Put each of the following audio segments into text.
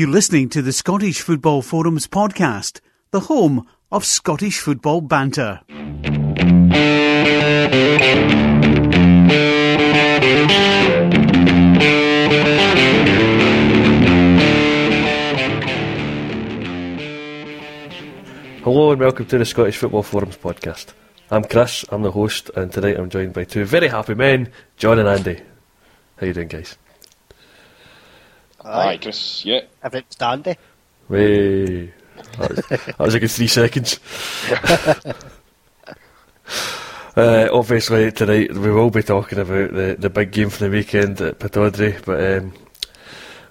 You're listening to the Scottish Football Forums podcast, the home of Scottish football banter. Hello and welcome to the Scottish Football Forums podcast. I'm Chris, I'm the host, and tonight I'm joined by two very happy men, John and Andy. How you doing, guys? Aye, Chris. Yeah. Everything's dandy. Way. That was, that was a good three seconds. uh, obviously, tonight we will be talking about the, the big game for the weekend at Pittodrie, but um,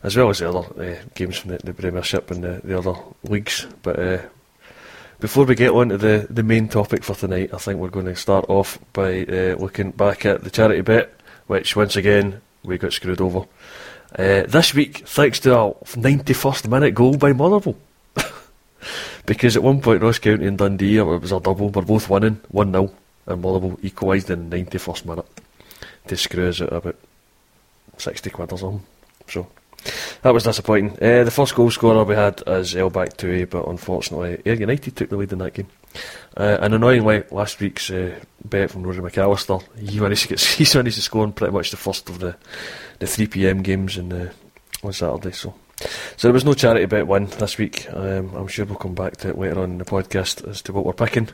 as well as the other uh, games from the, the Premiership and the, the other leagues. But uh, before we get on to the, the main topic for tonight, I think we're going to start off by uh, looking back at the charity bet, which once again we got screwed over. Uh, this week, thanks to a 91st minute goal by Motherwell. because at one point, Ross County and Dundee, it was a double, were both winning 1 0, and Motherwell equalised in the 91st minute to screw us at about 60 quid or something. So, that was disappointing. Uh, the first goal scorer we had is Elback Tui, but unfortunately, Ayr United took the lead in that game. Uh, and annoyingly, last week's uh, bet from Rory McAllister, he managed to get he managed to score on pretty much the first of the the 3 pm games in, uh, on Saturday. So, so there was no charity bet win this week. Um, I'm sure we'll come back to it later on in the podcast as to what we're picking.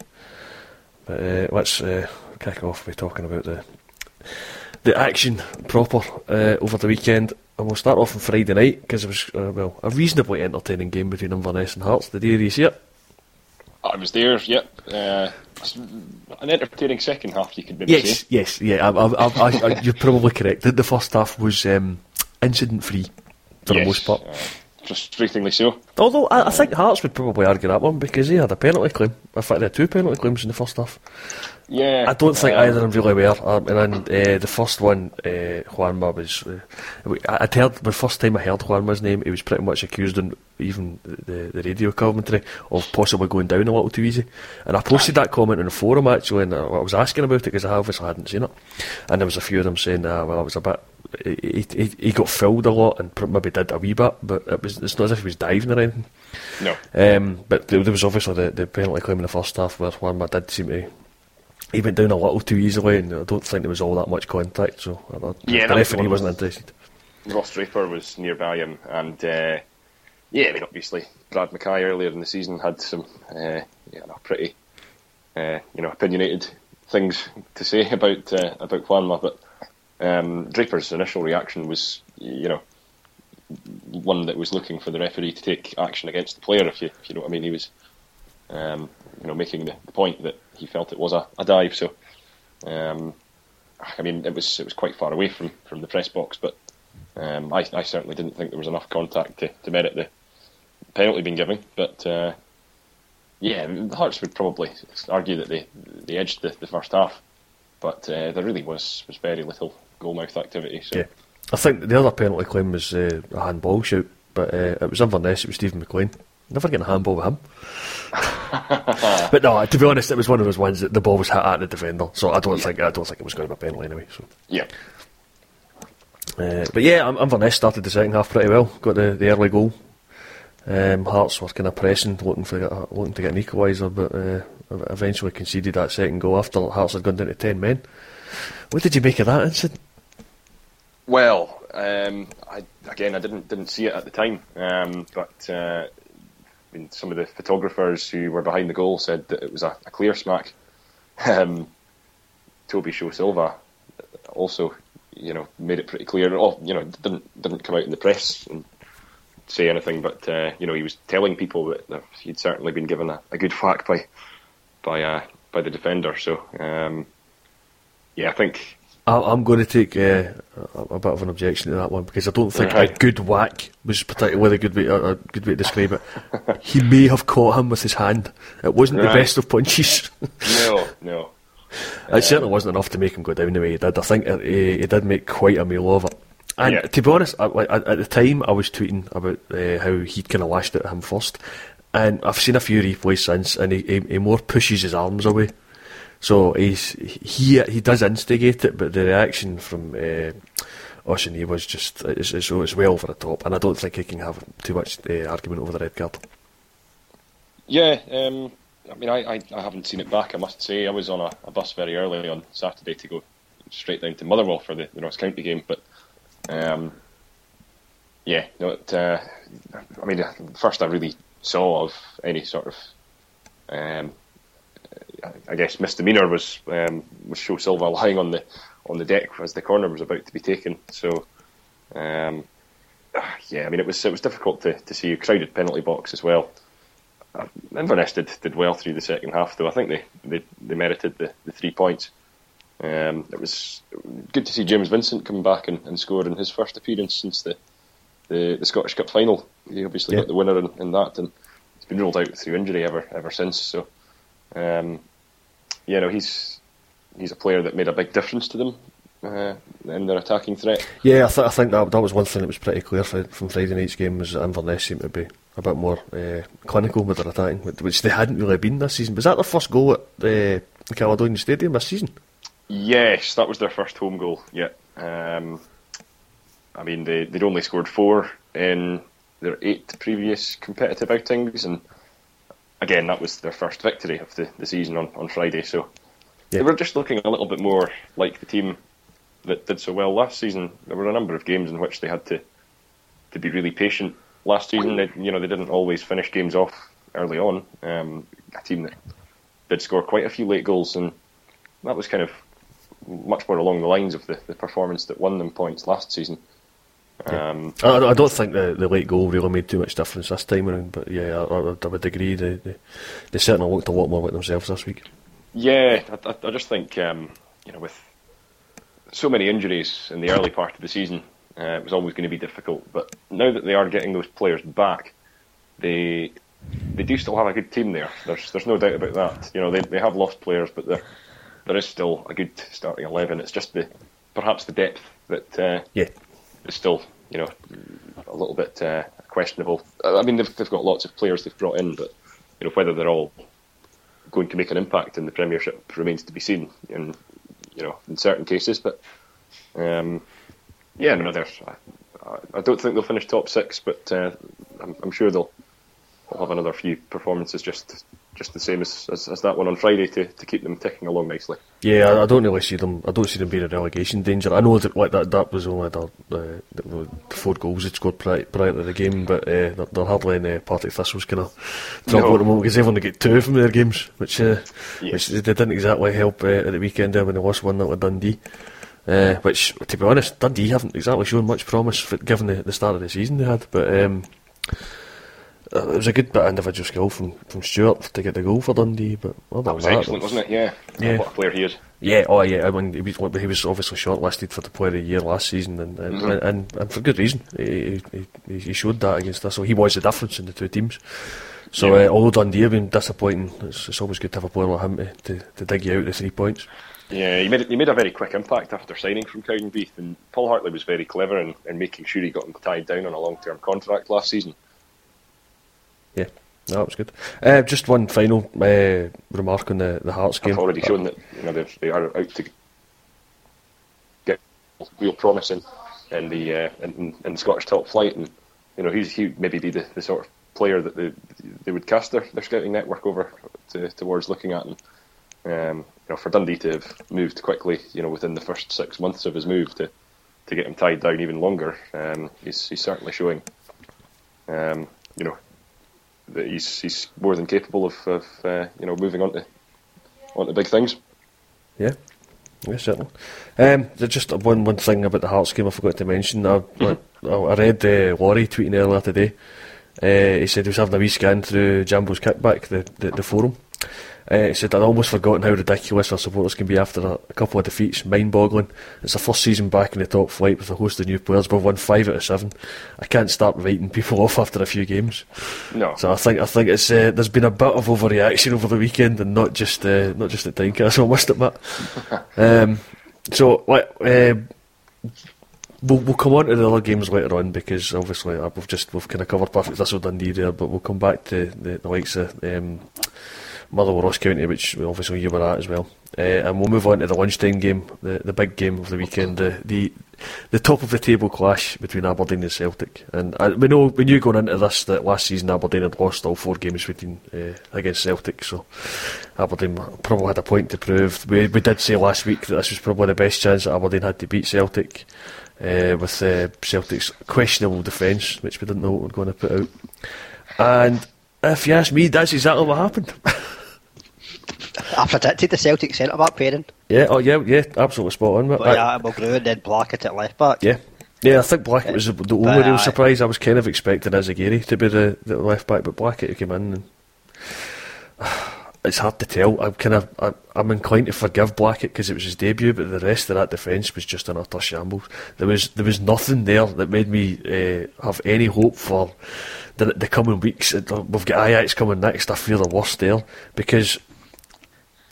But uh, let's uh, kick off by talking about the the action proper uh, over the weekend. And we'll start off on Friday night because it was uh, well a reasonably entertaining game between Inverness and Hearts. Did you see it? I was there, yep. Uh, an entertaining second half, you could maybe Yes, say. yes, yeah. I, I, I, I, you're probably correct. The, the first half was um, incident free for the most part. Uh, frustratingly so. Although I, I think Hearts would probably argue that one because they had a penalty claim. In fact, they had two penalty claims in the first half. Yeah. I don't think um, either of them really were. Um, and then uh, the first one, uh, Juanma was. Uh, I- I'd heard the first time I heard Juanma's name, he was pretty much accused in even the, the radio commentary of possibly going down a little too easy. And I posted that comment on the forum actually, and I I was asking about it because I obviously hadn't seen it. And there was a few of them saying, uh, "Well, it was a bit." He, he, he got filled a lot and maybe did a wee bit, but it was, it's not as if he was diving or anything. No. Um, but there, there was obviously the, the penalty claim in the first half where Juanma did seem to. He went down a little too easily, and I don't think there was all that much contact. So I, Yeah, the that was referee wasn't interested. Ross Draper was nearby him, and uh, yeah, I mean, obviously, Brad Mackay earlier in the season had some, uh, you know, pretty, uh, you know, opinionated things to say about uh, about Juanma, but um, Draper's initial reaction was, you know, one that was looking for the referee to take action against the player. If you, if you know what I mean, he was, um, you know, making the, point that he felt it was a, a dive. So, um, I mean, it was it was quite far away from, from the press box, but um, I, I certainly didn't think there was enough contact to, to merit the penalty being given. But uh, yeah, the Hearts would probably argue that they they edged the, the first half, but uh, there really was was very little goalmouth activity. So Yeah. I think the other penalty claim was uh, a handball shoot, but uh, it was Inverness, it was Stephen McLean. Never getting a handball with him. but no, to be honest, it was one of those ones that the ball was hit at the defender, so I don't think I don't think it was going to be a penalty anyway. So. yeah, Uh, but yeah, Im- Inverness started the second half pretty well. Got the, the early goal. Um, Hearts were kind of pressing, looking for uh, looking to get an equaliser, but uh, eventually conceded that second goal after Hearts had gone down to ten men. What did you make of that incident? Well, um, I, again, I didn't didn't see it at the time, um, but uh, Mean, some of the photographers who were behind the goal said that it was a, a clear smack. Um, Toby Sho Silva also, you know, made it pretty clear. Oh, you know, didn't didn't come out in the press and say anything, but uh, you know, he was telling people that, he'd certainly been given a, a good whack by by uh, by the defender. So, um, yeah, I think I'm going to take uh, a, bit of an objection to that one because I don't think a good whack was particularly a good way, a, good way to describe it. he may have caught him with his hand. It wasn't the best of punches. no, no. It certainly wasn't enough to make him go down the way he did. I think he, he did make quite a meal of it. And Yeah. to be honest, I, at, at the time I was tweeting about uh, how he'd kind of lashed at him first, and I've seen a few replays since, and he, he, he more pushes his arms away. So he's he he does instigate it, but the reaction from uh, was just it's, it's, it's well over the top, and I don't think he can have too much uh, argument over the red card. Yeah, um, I mean, I, I, I, haven't seen it back. I must say, I was on a, a, bus very early on Saturday to go straight down to Motherwell for the, the Ross County game, but um, yeah, no, it, uh, I mean, first I really saw of any sort of, um, I guess, misdemeanour was um, was Sho Silva lying on the on the deck as the corner was about to be taken. So, um, yeah, I mean, it was it was difficult to, to see a crowded penalty box as well. Uh, Inverness did, did well through the second half, though. I think they, they, they merited the, the three points. Um, it was good to see James Vincent come back and, and score in his first appearance since the, the, the Scottish Cup final. He obviously got the winner in, in, that, and he's been ruled out through injury ever ever since. So, um, yeah, no, he's he's a player that made a big difference to them uh, in their attacking threat. Yeah, I, th- I think that that was one thing that was pretty clear from, from Friday night's game was that Inverness seemed to be a bit more uh, clinical with their attacking, which they hadn't really been this season. Was that their first goal at uh, the Caledonian Stadium this season? Yes, that was their first home goal. Yeah, um, I mean they they'd only scored four in their eight previous competitive outings, and again that was their first victory of the, the season on, on Friday. So yeah. they were just looking a little bit more like the team that did so well last season. There were a number of games in which they had to to be really patient last season. They, you know, they didn't always finish games off early on. Um, a team that did score quite a few late goals, and that was kind of much more along the lines of the, the performance that won them points last season. Um, I, I, don't think the, the late goal really made too much difference this time around, but yeah, I, I would agree. They, they, they, certainly looked a lot more like themselves this week. Yeah, I, I just think um, you know with so many injuries in the early part of the season, uh, it was always going to be difficult. But now that they are getting those players back, they they do still have a good team there. There's there's no doubt about that. You know, they they have lost players, but there there is still a good starting eleven. It's just the perhaps the depth that uh, yeah is still you know a little bit uh, questionable. I mean, they've they've got lots of players they've brought in, but you know whether they're all going to make an impact in the Premiership remains to be seen. In you know in certain cases, but um, yeah, no, there's. I, I, don't think they'll finish top six, but uh, I'm, I'm, sure they'll, they'll, have another few performances just just the same as, as, as, that one on Friday to, to keep them ticking along nicely. Yeah, I, I, don't really see them. I don't see them being in relegation danger. I know that like that that was only the, the, the four goals they scored prior, prior to the game, but uh, they're, they're, hardly in uh, Partick Thistle's kind of trouble no. at the moment because they've only got two from their games, which uh, yes. which they didn't exactly help uh, at the weekend when they lost one that with Dundee. Uh, which, to be honest, Dundee haven't exactly shown much promise for, given the, the start of the season they had. But um, uh, it was a good bit of individual skill from, from Stewart to get the goal for Dundee. But that was that, excellent, was, not it? Yeah. yeah. What a player he is. Yeah, oh yeah. I mean, he was, he was obviously shortlisted for the Player of the Year last season, and and, mm-hmm. and, and, for good reason. He, he, he showed that against us, so he was the difference in the two teams. So yeah. uh, although Dundee have been disappointing, it's, it's, always good to have a player like him to, to, to dig you out the three points. Yeah, he made he made a very quick impact after signing from Cowdenbeath, and Paul Hartley was very clever in, in making sure he got him tied down on a long term contract last season. Yeah, no, that was good. Uh, just one final uh, remark on the the Hearts game. I've already shown that you know they are out to get real promise in, in the uh, in, in Scottish top flight, and you know he's he maybe be the, the sort of player that they they would cast their, their scouting network over to, towards looking at. And, um, you know, for Dundee to have moved quickly, you know, within the first six months of his move to, to get him tied down even longer, um, he's, he's certainly showing, um, you know, that he's he's more than capable of, of uh, you know moving on to on to big things. Yeah. Yeah, certainly. Um, just one one thing about the Hearts game I forgot to mention. I. I, I read uh, Laurie tweeting earlier today. Uh, he said he was having a wee scan through Jambo's kickback, the, the, the forum, uh, he said, I'd almost forgotten how ridiculous our supporters can be after a, a couple of defeats, mind boggling. It's the first season back in the top flight with a host of new players. We've won five out of seven. I can't start writing people off after a few games. No. So I think I think it's uh, there's been a bit of overreaction over the weekend and not just uh, not just at Tynecastle, I must admit. um, so, like, We'll, we'll come on to the other games later on because obviously uh, we've just we've kind of covered Partick Thistle Dundee there, but we'll come back to the, the likes of um, Motherwell Ross County, which obviously you were at as well. Uh, and we'll move on to the lunchtime game, the, the big game of the weekend, the, the the top of the table clash between Aberdeen and Celtic. And uh, we know we knew going into this that last season Aberdeen had lost all four games between uh, against Celtic, so Aberdeen probably had a point to prove. We we did say last week that this was probably the best chance that Aberdeen had to beat Celtic. Uh, with uh, Celtic's questionable defence, which we didn't know what we were going to put out. And if you ask me, that's exactly what happened. I predicted the Celtic centre back pairing. Yeah, oh yeah, yeah, absolutely spot on. But yeah, Mulgrew and then Blackett at left back. Yeah. Yeah, I think Blackett was the, the only real surprise. I was kind of expecting Izaguirre to be the, the left back, but Blackett came in and it's hard to tell. I'm kind of I, I'm inclined to forgive Blackett because it was his debut, but the rest of that defence was just an utter shambles. There was there was nothing there that made me uh, have any hope for the, the coming weeks. We've got Ajax coming next. I fear the worst there because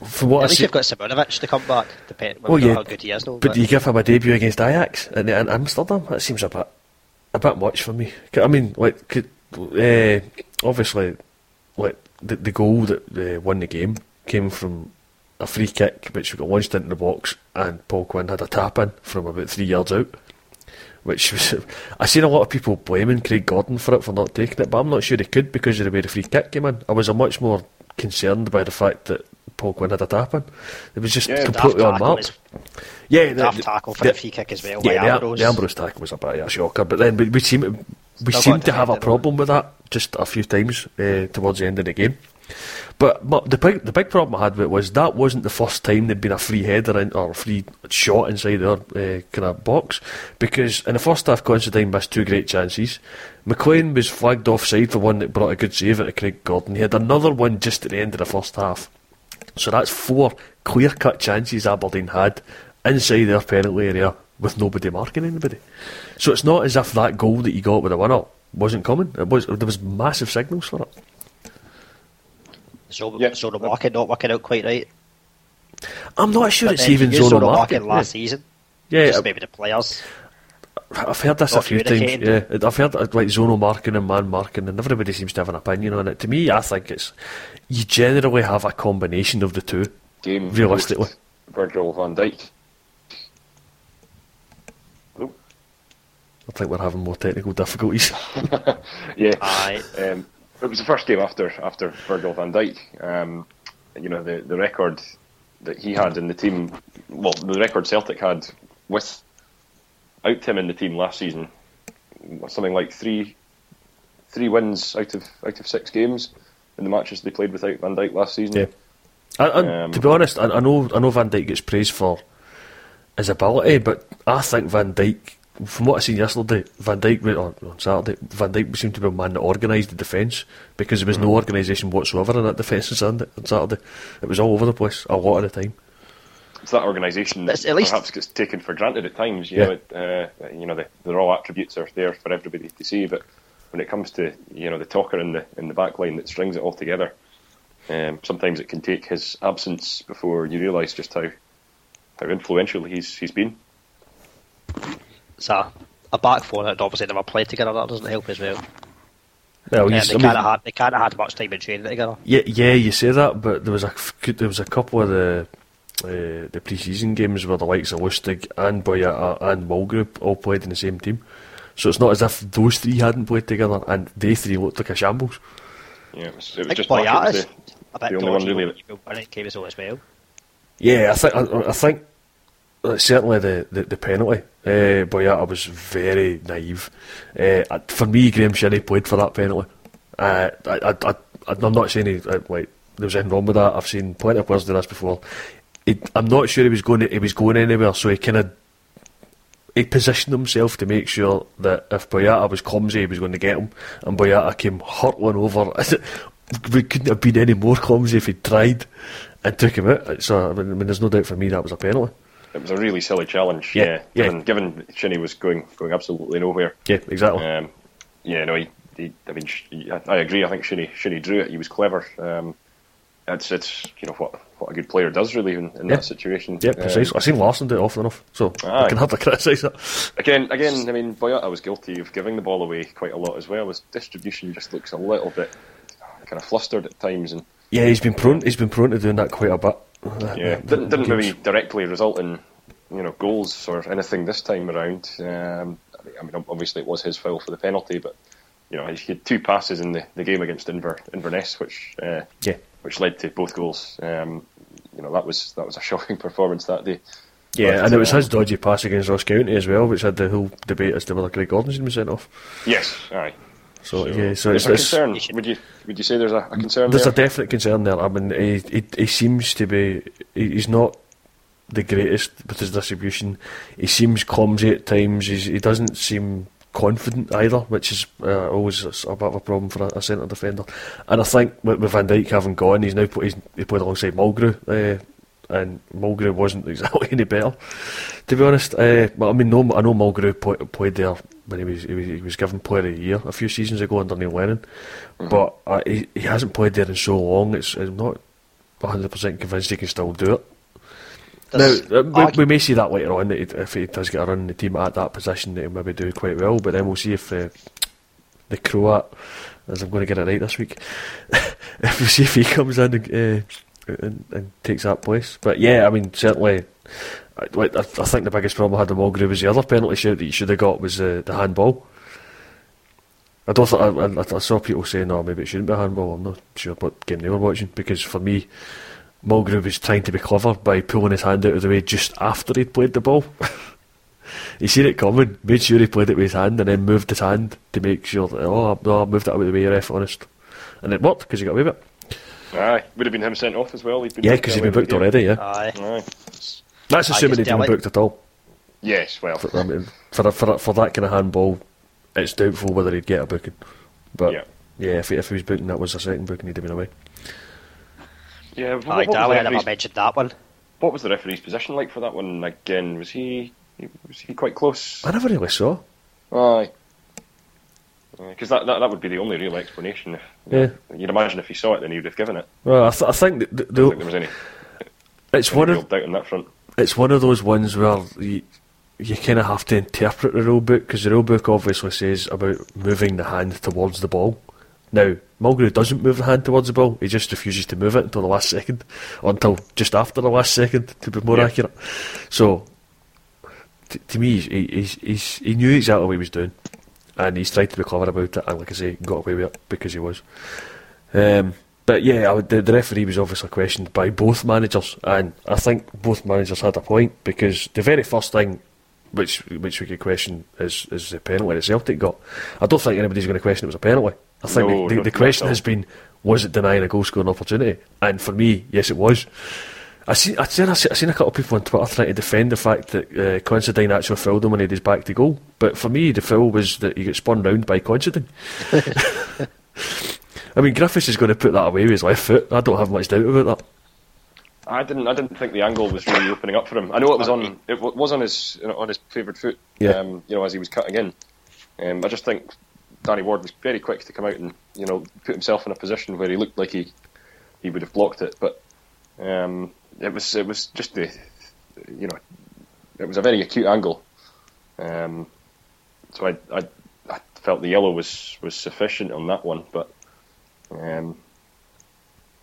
from what At I least see, you've got Simunovic to come back, depending Well, yeah, how good he is. Though, but you give him a debut against Ajax in, in Amsterdam. That seems a bit a bit much for me. I mean, like, could, uh, obviously, like the, the goal that uh, won the game came from a free kick which we got launched into the box, and Paul Quinn had a tap in from about three yards out. Which was, I seen a lot of people blaming Craig Gordon for it for not taking it, but I'm not sure he could because of the way the free kick came in. I was a much more concerned by the fact that Paul Quinn had a tap in. It was just Yeah, completely unmarked. Yeah, the, tackle for the- the free kick as well. yeah, the, Ambrose. the Ambrose tackle was a bit of a shocker, but then we, we seem to, we Still seem to have a problem with that just a few times uh, towards the end of the game. But my, the big the big problem I had with it was that wasn't the first time there'd been a free header in, or a free shot inside their uh, kind of box because in the first half Considine missed two great chances. McLean was flagged offside for one that brought a good save at Craig Gordon. He had another one just at the end of the first half. So that's four clear cut chances Aberdeen had inside their penalty area with nobody marking anybody. So it's not as if that goal that you got with the winner wasn't coming. It was there was massive signals for it. So, Yeah. so the market not working out quite right. I'm not sure But it's then even you used zonal Zona market. market last season. Yeah, Just maybe the players. I've heard this a few times. Yeah. I've heard uh, like zonal marking and man marking, and everybody seems to have an opinion on it. To me, I think it's you generally have a combination of the two. Game Realistically. Virgil van Dijk. Oh, I think we're having more technical difficulties. yeah. Aye. Um, it was the first game after after Virgil van Dijk. Um, you know the the record that he had in the team. Well, the record Celtic had without him in the team last season was something like three three wins out of out of six games in the matches they played without Van Dijk last season. Yeah. And, and Um, to be honest, I, I know I know Van Dijk gets praised for his ability, but I think Van Dijk, from what I seen yesterday, Van Dijk or on Saturday, Van Dijk seemed to be a man that organised the defence because there was Mm-hmm. no organisation whatsoever in that defence on Saturday. It was all over the place a lot of the time. It's that organisation But that at least- perhaps gets taken for granted at times. You Yeah. know, it, uh, you know the, the raw attributes are there for everybody to see, but when it comes to you know the talker in the in the back line that strings it all together, um, sometimes it can take his absence before you realise just how how influential he's he's been. It's a, a back four that obviously never played together. That doesn't help as well. Well, Yeah, you, they I mean, can't have had they can't have had much time in training together. yeah, yeah, you say that, but there was a f- there was a couple of the uh, the pre-season games where the likes of Lustig and Boyata and Mulgrew all played in the same team. So it's not as if those three hadn't played together and they three looked like a shambles. Yeah, it was, it I was think just Blackett Boyata's the, a bit the only one really. when you when it came as well as well. Yeah, I think I, I think uh, certainly the, the, the penalty. Uh, I was very naive. Uh, for me, Graham Shinnie played for that penalty. Uh, I, I, I, I'm not saying he, like there was anything wrong with that. I've seen plenty of players do this before. He, I'm not sure he was going. He was going anywhere, so he kind of he positioned himself to make sure that if Boyata was clumsy, he was going to get him, and Boyata came hurtling over. we couldn't have been any more clumsy if he'd tried and took him out. So I mean, there's no doubt for me that was a penalty. It was a really silly challenge. Yeah, Yeah, yeah. Given, given Shinnie was going going absolutely nowhere. Yeah, exactly. Um, yeah, no, he, he, I mean, I, agree. I think Shinnie, Shinnie drew it. He was clever. Um, it's, it's, you know, what what a good player does really in, in Yeah. that situation. yeah, Um, precisely. I've seen Larsson do it often enough, so I can hardly criticise that. again, again, I mean, Boyata was guilty of giving the ball away quite a lot as well. His distribution just looks a little bit kind of flustered at times, and Yeah, he's been prone. He's been prone to doing that quite a bit. Yeah, didn't didn't maybe directly result in you know goals or anything this time around. Um, I mean, obviously it was his foul for the penalty, but you know he had two passes in the, the game against Inver, Inverness, which uh, yeah, which led to both goals. Um, you know that was that was a shocking performance that day. Yeah, but, and it was uh, his dodgy pass against Ross County as well, which had the whole debate as to whether Craig Gordon should was sent off. Yes, aye. So, so yeah, so it's, a concern. Would you would you say there's a, a concern? There's there? a definite concern there. I mean, he, he, he seems to be he's not the greatest with his distribution. He seems clumsy at times. He's, he doesn't seem confident either, which is uh, always a, bit of a problem for a, a centre defender. And I think with, with Van Dijk having gone, he's now put, he's, he played alongside Mulgrew, uh, and Mulgrew wasn't exactly any better, to be honest. Uh, but I mean, no, I know Mulgrew played, played there when he was, he was, he was given Player of the Year a few seasons ago under Neil Lennon, mm-hmm. but uh, he, he hasn't played there in so long. It's, I'm not 100% convinced he can still do it. Now, uh, we, we, may see that later on, that if he does get a run in the team at that position, that he'll maybe do quite well, but then we'll see if uh, the Croat, as I'm going to get it right this week, if we see if he comes in and, uh, and, and, takes that place. But yeah, I mean, certainly, I, I, I think the biggest problem I had with Mulgrew was the other penalty shout that you should have got was uh, the handball. I don't. Th- I, I, saw people saying, "No, maybe it shouldn't be a handball." I'm not sure what game they were watching because for me, Mulgrew was trying to be clever by pulling his hand out of the way just after he'd played the ball. he seen it coming, made sure he played it with his hand, and then moved his hand to make sure that, oh, no, I moved it out of the way, ref, honest. And it worked because he got away with it. Aye, would have been him sent off as well. Been yeah, because he'd been booked already, yeah. Aye. Aye. That's assuming he'd been booked at all. Yes, well. For, I mean, for, for, for that kind of handball, it's doubtful whether he'd get a booking. But yeah, yeah if, he, if he was booking, that was a second booking, he'd have been away. Yeah, what, I like that. I never mentioned that one. What was the referee's position like for that one? Again, was he was he quite close? I never really saw. Aye. Because that, that that would be the only real explanation. If, yeah. You'd imagine if he saw it, then he would have given it. Well, I, th- I think the, the, the, think there was any. It's any one of doubt on that front. It's one of those ones where you, you kind of have to interpret the rule book because the rule book obviously says about moving the hand towards the ball. Now, Mulgrew doesn't move the hand towards the ball, he just refuses to move it until the last second, or until just after the last second, to be more yeah. accurate. So, t- to me, he, he's, he's, he knew exactly what he was doing, and he's tried to be clever about it, and like I say, got away with it because he was. Um, but yeah, the, the referee was obviously questioned by both managers, and I think both managers had a point because the very first thing which which we could question is is the penalty that Celtic got. I don't think anybody's going to question it was a penalty. I think no, the, the, the question has been, was it denying a goal scoring opportunity? And for me, yes, it was. I seen, I seen, I seen a couple of people on Twitter trying to defend the fact that uh, Considine actually fouled him when he had his back to goal. But for me, the foul was that he got spun round by Considine. I mean, Griffiths is going to put that away with his left foot. I don't have much doubt about that. I didn't. I didn't think the angle was really opening up for him. I know it was on. It was on his on his favoured foot. Yeah. Um, you know, as he was cutting in. Um, I just think Danny Ward was very quick to come out and you know put himself in a position where he looked like he he would have blocked it, but um, it was it was just the you know it was a very acute angle. Um, so I, I, I felt the yellow was was sufficient on that one, but um,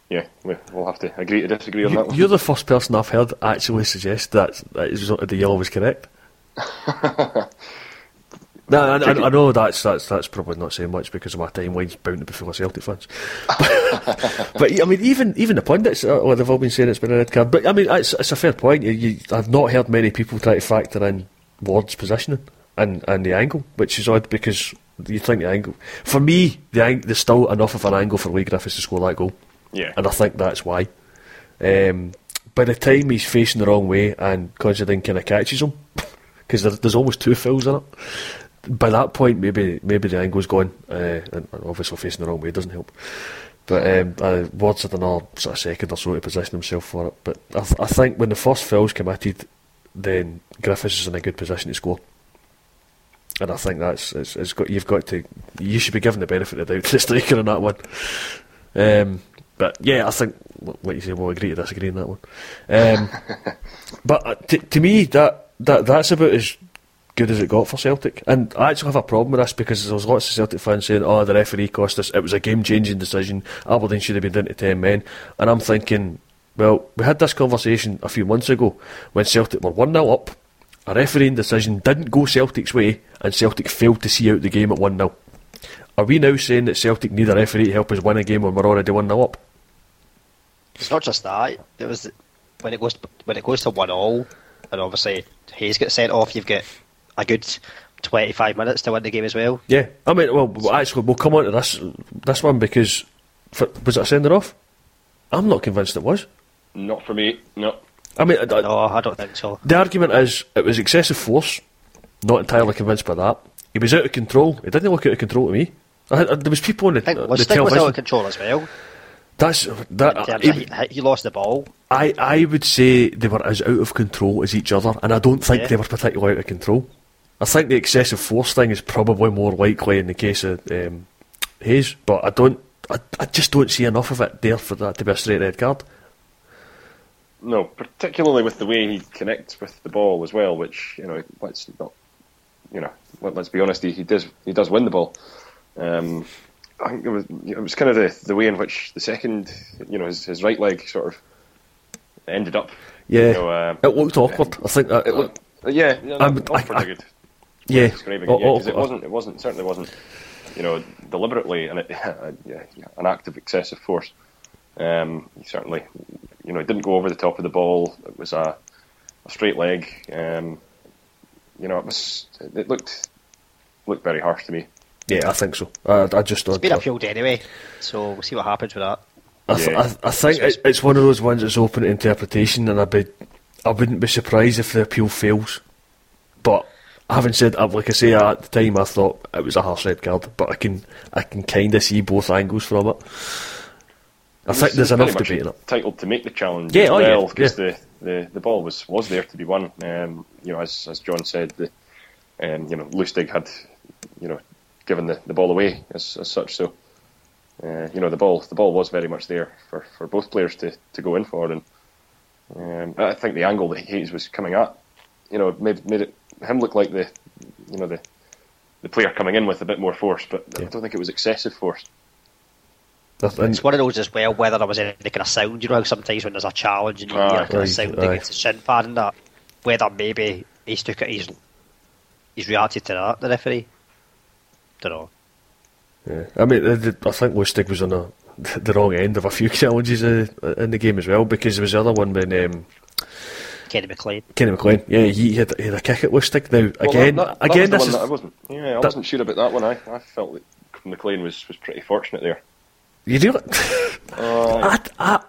yeah, we'll have to agree to disagree on you, that one. You're the first person I've heard actually suggest that, that the yellow was correct. No, I, I, I, know that's that's that's probably not saying much because my timeline's bound to be full of Celtic fans. But, but I mean, even even the pundits, uh, well, they've all been saying it's been a red card. But I mean, it's, it's a fair point. You, you, I've not heard many people try to factor in Ward's positioning and, and the angle, which is odd because you think the angle. For me, the ang- there's still enough of an angle for Leigh Griffiths to score that goal. Yeah, and I think that's why. Um, by the time he's facing the wrong way and Considine kind of catches him, because there, there's almost two fouls in it by that point, maybe maybe the angle's gone, uh, and obviously facing the wrong way doesn't help. But um, uh, Ward's had another sort of second or so to position himself for it. But I, th- I think when the first foul's committed, then Griffiths is in a good position to score. And I think that's it's, it's got you've got to you should be given the benefit of the doubt to the striker on that one. Um, but yeah, I think like you say, we'll agree to disagree on that one. Um, but uh, t- to me, that that that's about as good as it got for Celtic. And I actually have a problem with this because there was lots of Celtic fans saying, "Oh, the referee cost us. It was a game-changing decision. Aberdeen should have been down to ten men." And I'm thinking, well, we had this conversation a few months ago when Celtic were one 0 up. A refereeing decision didn't go Celtic's way, and Celtic failed to see out the game at one 0 Are we now saying that Celtic need a referee to help us win a game when we're already one 0 up? It's not just that. It was when it goes when it goes to one all, and obviously Hayes gets sent off. You've got a good twenty five minutes to win the game as well. Yeah, I mean, well, well, actually, we'll come on to this this one because for, was it a sender off? I'm not convinced it was. Not for me. No. I mean, I, No, I don't think so. the argument is it was excessive force. Not entirely convinced by that. He was out of control. He didn't look out of control to me. I, I, there was people on the, I think the Lustig was out of control as well. That's that. terms he- of he, he lost the ball. I, I would say they were as out of control as each other, and I don't think Yeah. they were particularly out of control. I think the excessive force thing is probably more likely in the case of um, Hayes, but I don't. I, I just don't see enough of it there for that to be a straight red card. No, particularly with the way he connects with the ball as well, which you know, let's not, you know, let, us be honest, he, he does he does win the ball. Um, I think it was it was kind of the, the way in which the second, you know, his, his right leg sort of ended up. Yeah, You know, uh, it looked awkward. I think that it looked. yeah, yeah, I'm- not, I- pretty I- good. Yeah, describing Oh, it, yeah, oh, it wasn't it wasn't certainly wasn't you know deliberately and it, yeah, yeah, an act of excessive force. Um, he certainly you know it didn't go over the top of the ball. It was a, a straight leg. Um, you know it was it looked looked very harsh to me. Yeah, I think so. I, I just It's don't. been appealed anyway, so we'll see what happens with that. I, th- Yeah. I, I think it, it's one of those ones that's open to interpretation, and I'd be, I wouldn't be surprised if the appeal fails. But having said that, like I say, at the time I thought it was a harsh red card, but I can I can kind of see both angles from it. I think there's enough much debate in it. Entitled to make the challenge Yeah, as oh, yeah, well because yeah. the, the, the ball was, was there to be won. Um, you know, as as John said, the um, you know Lustig had you know given the, the ball away as, as such. So uh, you know the ball the ball was very much there for, for both players to, to go in for, and um, I think the angle that Hayes was coming at, you know, made made it him look like the you know the the player coming in with a bit more force, but I don't think it was excessive force. I It's one of those as well, whether there was any kind of sound, you know, sometimes when there's a challenge and you Aye. hear a kind Aye, of sound aye. against the shin pad and that, whether maybe he's took it, he's, he's reacted to that, the referee. Don't know. Yeah. I mean, the, the, I think Lustig was on the, the wrong end of a few challenges uh, in the game as well, because there was the other one when um, Kenny McLean. Kenny McLean, yeah, he had, he had a kick at Lustig. Now, Well, again, that, that, again, that this is the one that I wasn't. Yeah, I that- wasn't sure about that one. I, I felt that McLean was, was pretty fortunate there. You do it. I, I,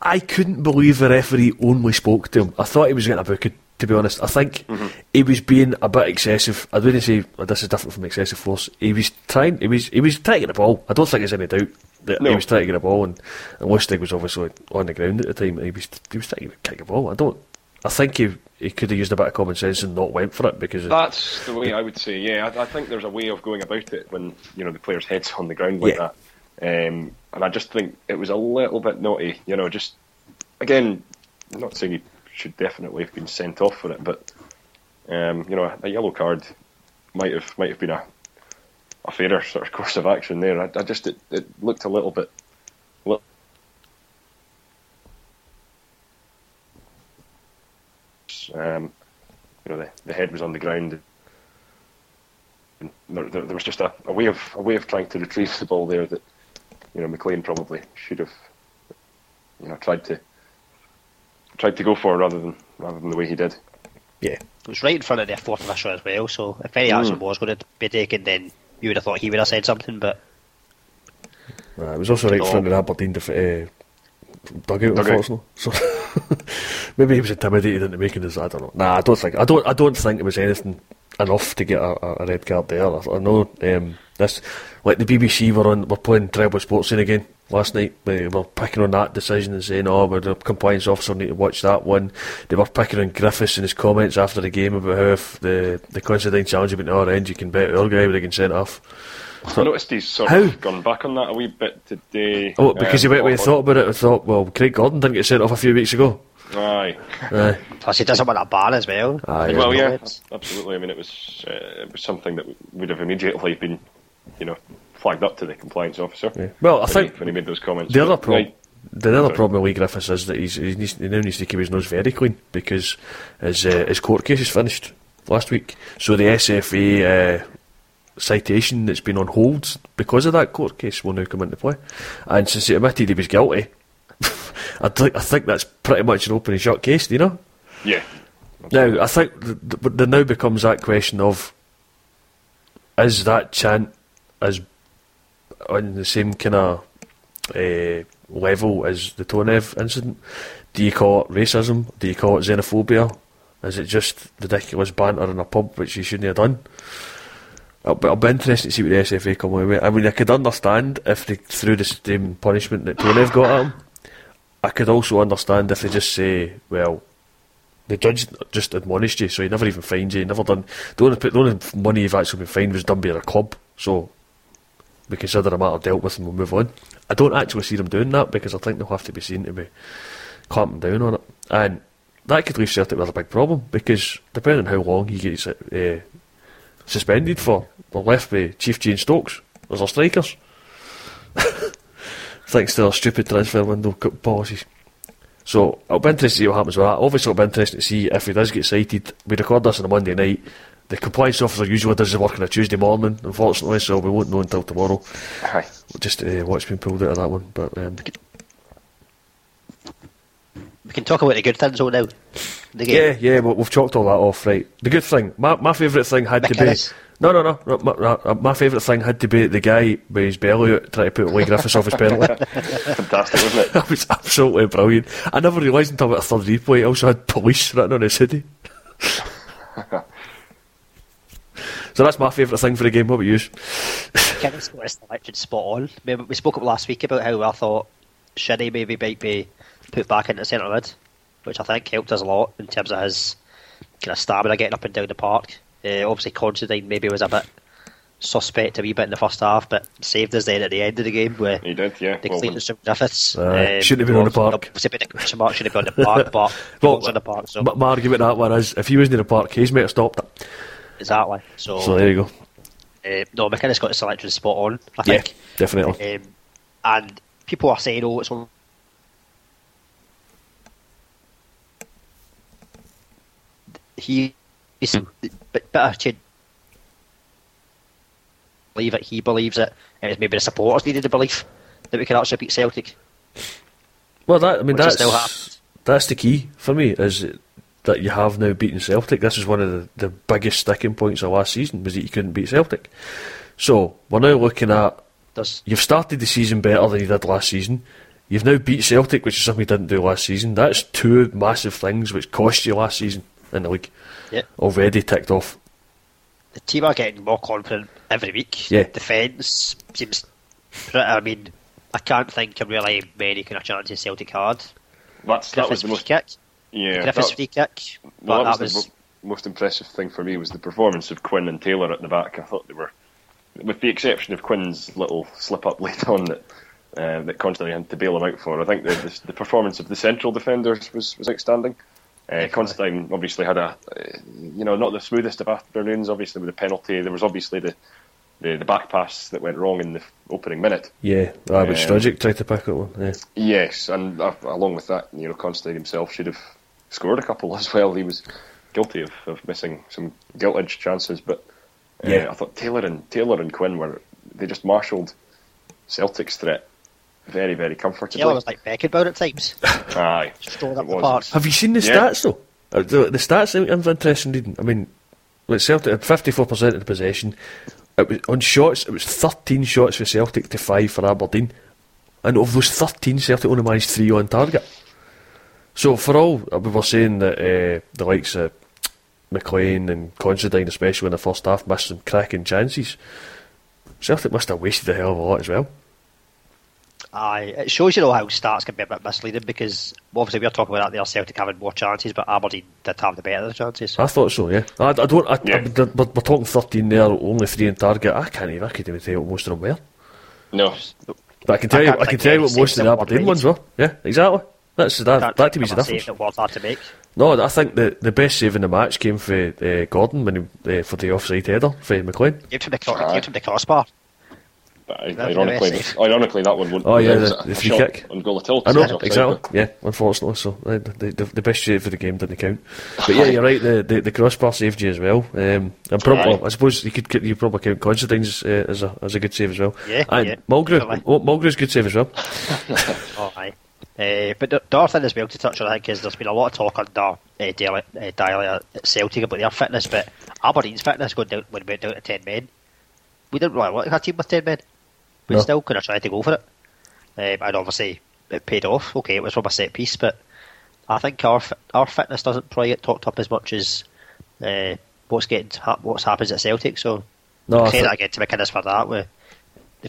I couldn't believe the referee only spoke to him. I thought he was getting a booking. To be honest, I think mm-hmm. he was being a bit excessive. I wouldn't say well, this is different from excessive force. He was trying. He was. He was trying to get the ball. I don't think there's any doubt that he was trying to get the ball, and, and Lustig was obviously on the ground at the time. And he was. He was trying to kick the ball. I don't. I think he he could have used a bit of common sense and not went for it because. That's the way I would say. Yeah, I, I think there's a way of going about it when you know the player's head's on the ground like Yeah. that. Um, and I just think it was a little bit naughty. You know, just again, I'm not saying he should definitely have been sent off for it, but um, you know, a yellow card might have might have been a a fairer sort of course of action there. I, I just it, it looked a little bit. Li- um, you know, the, the head was on the ground. And there, there, there was just a, a way of a way of trying to retrieve the ball there that you know McLean probably should have you know tried to tried to go for rather than rather than the way he did. yeah, It was right in front of their fourth official as well, so if any action was going to be taken, then you would have thought he would have said something, but Uh, it was also right in front of Aberdeen def- uh, dugout, Dugout. unfortunately. So maybe he was intimidated into making this. I don't know. Nah, I don't think. I don't. I don't think it was anything enough to get a, a, a red card there. I, I know um, this. Like the BBC were on. Were playing Treble Sports in again last night. They were picking on that decision and saying, "Oh, well, the compliance officer need to watch that one." They were picking on Griffiths and his comments after the game about how if the the Considine challenge had been to our end, you can bet our guy would have been sent off. I noticed he's sort How? of gone back on that a wee bit today. Oh, because um, you went away on- and thought about it and thought, well, Craig Gordon didn't get sent off a few weeks ago. Aye. Aye. Plus, he does it with a ban as well. Aye, well, yeah, Comments. absolutely. I mean, it was uh, it was something that would have immediately been, you know, flagged up to the compliance officer. Yeah. Well, I think he, when he made those comments. The other problem, right, the other problem with Leigh Griffiths is that he's, he, needs, he now needs to keep his nose very clean because his uh, his court case is finished last week. So the SFA uh, citation that's been on hold because of that court case will now come into play. And since he admitted he was guilty, I, think I think that's pretty much an open and shut case. Do you know? yeah, Now, I think th- th- there now becomes that question of is that chant as on the same kind of uh, level as the Tonev incident? Do you call it racism? Do you call it xenophobia? Is it just ridiculous banter in a pub which you shouldn't have done? It'll be, it'll be interested to see what the SFA come away with. I mean, I could understand if they threw the same punishment that Tonev got at him. I could also understand if they just say, well, the judge just admonished you, so he never even fined you. He never done the only the only money you've actually been fined was done by a club. So we consider the matter dealt with and we'll move on. I don't actually see them doing that because I think they'll have to be seen to be clamping down on it, and that could leave Celtic with a big problem because depending on how long he gets uh, suspended for, they're left with Ciftci and Stokes as our strikers. Thanks to our stupid transfer window policies. So it'll be interesting to see what happens with that. Obviously, it'll be interesting to see if he does get cited. We record this on a Monday night. The compliance officer usually does the work on a Tuesday morning, unfortunately, so we won't know until tomorrow. aye. Just uh, watch being pulled out of that one. But um, We can talk about the good things though now. The game. yeah, yeah, but we've chalked all that off, right? The good thing, my my favourite thing had to be. No, no, no. no my my, my favourite thing had to be the guy with his belly out trying to put Leigh Griffiths off his penalty. Fantastic, wasn't it? That was absolutely brilliant. I never realised until about a third replay. I also had police written on his hoodie. So that's my favourite thing for the game. What about you? McInnes got his selection spot on. Remember, we spoke up last week about how I thought Shinnie maybe might be put back into centre mid, which I think helped us a lot in terms of his kind of stamina getting up and down the park. Uh, obviously, Considine maybe was a bit suspect a wee bit in the first half, but saved us then at the end of the game where He did, yeah. the Well, cleanest from Griffiths. Aye, shouldn't have been on the park. Obviously, been a question mark should have been on the park, but he Well, was on the park, so My, my argument that one is if he wasn't in the park, Hayes might have stopped it. Exactly. So, So there you go. uh, no, McInnes got the selection spot on. I Yeah, think. definitely. Um, and people are saying, oh, it's only. He. is but better to believe it. He believes it, and it's maybe the supporters needed the belief that we could actually beat Celtic. Well, that I mean that's is still happening. that's the key for me is that you have now beaten Celtic. This is one of the, the biggest sticking points of last season was that you couldn't beat Celtic. So we're now looking at Does you've started the season better than you did last season. You've now beat Celtic, which is something you didn't do last season. That's two massive things which cost you last season in the league. Yeah. Already ticked off. the team are getting more confident every week. Yeah. Defence seems. pretty- I mean, I can't think of really many kind of chances Celtic had. That's, that was Griffiths the most. kick. Yeah, Griffiths free kick. Well, But that that was, was. the most impressive thing for me was the performance of Quinn and Taylor at the back. I thought they were, with the exception of Quinn's little slip up late on that uh, that constantly had to bail him out for. I think the, the, the performance of the central defenders was was outstanding. Uh, Considine obviously had a, uh, you know, not the smoothest of afternoons. Obviously with the penalty, there was obviously the the, the back pass that went wrong in the opening minute. Yeah, ah, but Um, Strugic tried to pick it one. Yeah. Yes, and uh, along with that, you know, Considine himself should have scored a couple as well. He was guilty of, of missing some gilt edged chances, but uh, Yeah. I thought Taylor and Taylor and Quinn were they just marshalled Celtic's threat very, very comfortably. Yeah, I was like Beckenbauer at times. Aye, Strolling up It the was. Have you seen the Yeah. stats though? Uh, The, the stats I'm I'm interested in reading. I mean, like Celtic had 54% of the possession. It was on shots. It was 13 shots for Celtic to five for Aberdeen, and of those 13, Celtic only managed three on target. So for all uh, we were saying that uh, the likes of McLean and Considine, especially in the first half, missed some cracking chances. Celtic must have wasted a hell of a lot as well. Aye, it shows you know how stats can be a bit misleading because obviously we're talking about that there Celtic having more chances, but Aberdeen did have the better of the chances. I thought so, yeah. I, I don't. I, Yeah. I, we're, we're talking 13 there, only three in target. I can't even. I can't even tell you what most of them were. no, But I can tell I you. I can tell you what most of the six that were Aberdeen ones were. Yeah, exactly. That's that. Can't That to think me's the a save difference. that was hard to make. No, I think the the best save in the match came for uh, Gordon when he, uh, for the offside header for McLean. Gave him the, cro- Aye. gave him the crossbar. But ironically, ironically, that one won't. Oh, yeah, the- the free kick. on goal of Tilt. I know exactly. but- Yeah, unfortunately, so uh, the, the the best save for the game didn't count. But yeah, you're right. The, the, the crossbar saved you as well. Um, and probably, Aye. I suppose you could you probably count Considine's uh, as a as a good save as well. Yeah, and yeah, Mulgrew, Mulgrew's good save as well. Oh, aye. Uh, but the, the other thing as well to touch on, I think, is there's been a lot of talk under uh, Deila, uh, Deila at Celtic about their fitness, but Aberdeen's fitness going down when we went down to 10 men. We didn't really want a team with 10 men. We No. still kind of tried to go for it. Um, and obviously, it paid off. Okay, it was from a set piece, but I think our our fitness doesn't probably get talked up as much as uh, what's getting what's happens at Celtic. So, No, I say thi- that again to McInnes for that, with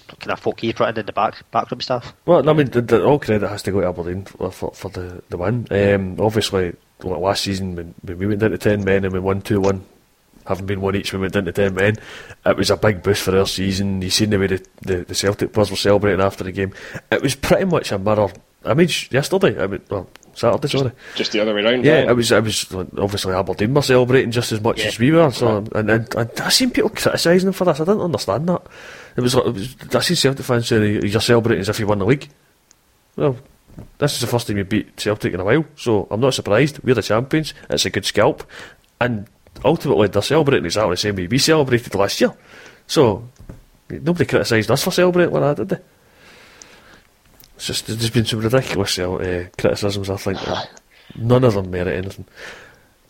the kind of folk he's put in, in the back backroom stuff. Well, I mean, the, the, all credit has to go to Aberdeen for, for, for the, the win. Um, obviously, like last season when, when we went down to 10 men and we won 2 1, having been one each, we went down to 10 men, it was a big boost for our season. You seen the way the, the, the Celtic players were celebrating after the game. It was pretty much a mirror image yesterday. I mean, well, Saturday, sorry. Just the other way around. Yeah, aye. it was. It was like, obviously Aberdeen were celebrating just as much Yeah. as we were. So, and, and, and I seen people criticising them for this. I didn't understand that. It was. It was I seen Celtic fans saying you're celebrating as if you won the league. Well, this is the first time you beat Celtic in a while, so I'm not surprised. We're the champions. It's a good scalp, and ultimately they're celebrating exactly the same way we celebrated last year. So nobody criticised us for celebrating like that, did they? It's just there's been some ridiculous uh, criticisms. I think none of them merit anything.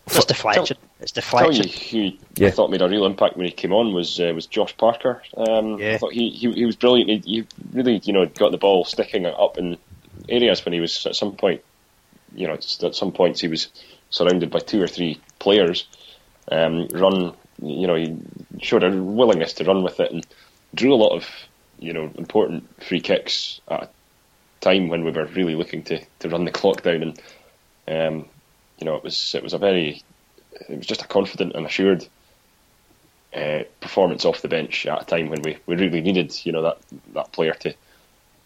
It's deflection. It's Tell you deflection. who Yeah. I thought made a real impact when he came on was uh, was Josh Parker. Um, Yeah. I thought he, he he was brilliant. He, he really you know got the ball sticking up in areas when he was at some point. You know, at some points he was surrounded by two or three players. Um, run, you know, he showed a willingness to run with it and drew a lot of you know important free kicks at a time when we were really looking to, to run the clock down and um, you know it was it was a very it was just a confident and assured uh, performance off the bench at a time when we, we really needed you know that that player to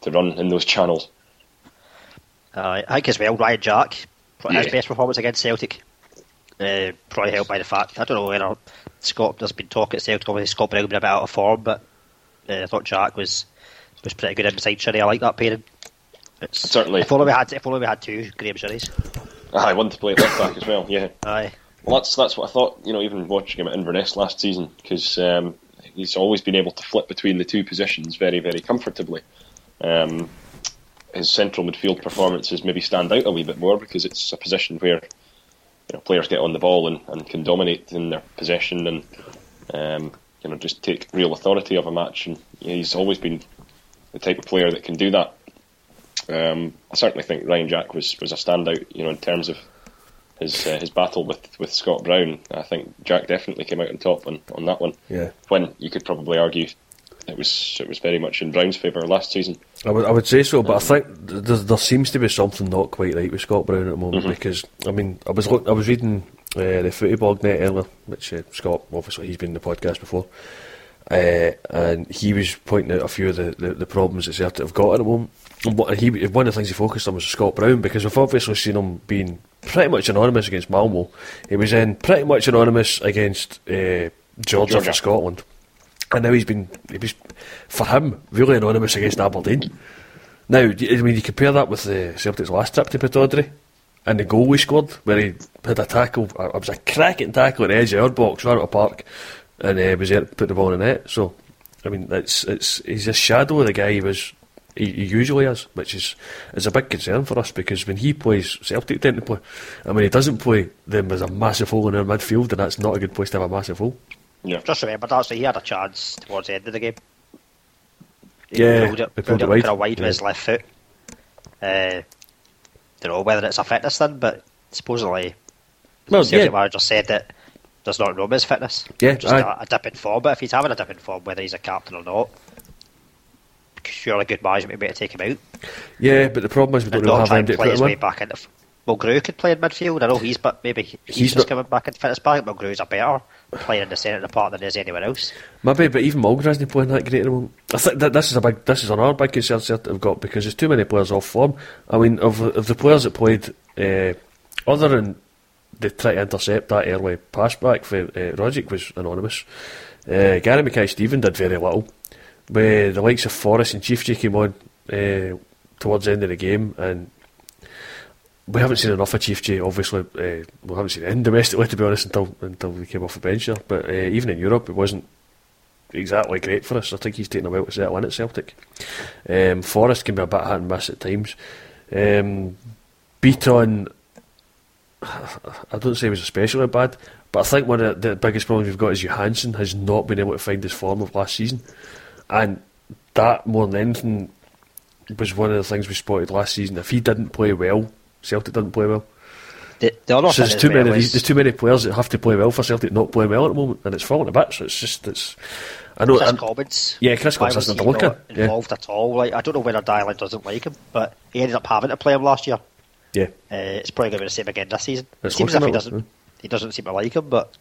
to run in those channels. Uh, I think as well, Ryan Jack, probably his best performance against Celtic. Uh, probably helped by the fact, I don't know whether Scott, there's been talk at Celtic, obviously Scott Brown been a bit out of form, but uh, I thought Jack was was pretty good inside Shinnie. I like that pairing. It's, Certainly. If only we had, if only we had two Graeme Shinnies. I wanted to play left back as well. Yeah, Aye. well that's that's what I thought. You know, even watching him at Inverness last season because um, he's always been able to flip between the two positions very very comfortably. Um, his central midfield performances maybe stand out a wee bit more because it's a position where you know players get on the ball and, and can dominate in their possession and um, you know just take real authority of a match. And yeah, he's always been the type of player that can do that. Um, I certainly think Ryan Jack was, was a standout. You know, in terms of his uh, his battle with, with Scott Brown, I think Jack definitely came out on top on, on that one. Yeah. When you could probably argue it was it was very much in Brown's favour last season. I would, I would say so, but I think there, there seems to be something not quite right with Scott Brown at the moment because I mean I was look, I was reading uh, the Footy Blog net earlier, which uh, Scott obviously he's been in the podcast before, uh, and he was pointing out a few of the, the, the problems that Celtic have got at the moment. What he one of the things he focused on was Scott Brown because we've obviously seen him being pretty much anonymous against Malmo. He was in pretty much anonymous against uh, Georgia, Georgia. for Scotland. And now he's been, he was, for him, really anonymous against Aberdeen. Now, I mean, you compare that with the Celtic's last trip to Pittodrie and the goal we scored, where he had a tackle, it was a cracking tackle at the edge of our box, right out of park, and uh, was there to put the ball in the net. So, I mean, it's, it's, he's a shadow of the guy he was, he, he usually is, which is, is a big concern for us because when he plays, Celtic tend to play, and when he doesn't play, then there's a massive hole in our midfield, and that's not a good place to have a massive hole. Yeah, Just remember that, so he had a chance towards the end of the game. He Yeah, pulled it, he pulled it wide. kind wide Yeah. with his left foot. Uh, don't know whether it's a fitness thing, but supposedly Well, the yeah. manager said that does not know his fitness. Yeah, just aye. a, a dip in form. But if he's having a dip in form, whether he's a captain or not, surely good management would be able to take him out Yeah, but the problem is we don't and really have anybody to play his way in. back into. Mulgrew could play in midfield. I know he's but maybe he's, He's just not- coming back in fitness back. Mulgrew's a better playing in the centre of the park than is anywhere else. Maybe, but even Mulgrew isn't playing that great at the moment. I think that this is a big, this is another big concern Celtic have got because there's too many players off form. I mean, of, of the players that played, uh, other than they try to intercept that early pass back for uh, Rogic was anonymous. Uh, Gary Mackay-Steven did very little. Where the likes of Forrest and Ciftci came on uh, towards the end of the game, and we haven't seen enough of Ciftci. Obviously, uh, we haven't seen him domestically to be honest until until we came off the bench there. But uh, even in Europe, it wasn't exactly great for us. I think he's taken a while to settle in at Celtic. Um, Forrest can be a bit hit and miss at times. Um, Beaton, I don't say he was especially bad, but I think one of the biggest problems we've got is Johansen has not been able to find his form of last season, and that more than anything was one of the things we spotted last season. If he didn't play well, Celtic didn't play well. The, the other So there's too well many. is- There's too many players that have to play well for Celtic not playing well at the moment, and it's falling bit. So it's just it's. I know. Kris Commons. Yeah, Kris was isn't looker, not yeah. involved at all. Like I don't know whether Deila doesn't like him, but he ended up having to play him last year. yeah, Uh, it's probably going to be the same again this season. It seems as if he doesn't. He doesn't seem to like him, but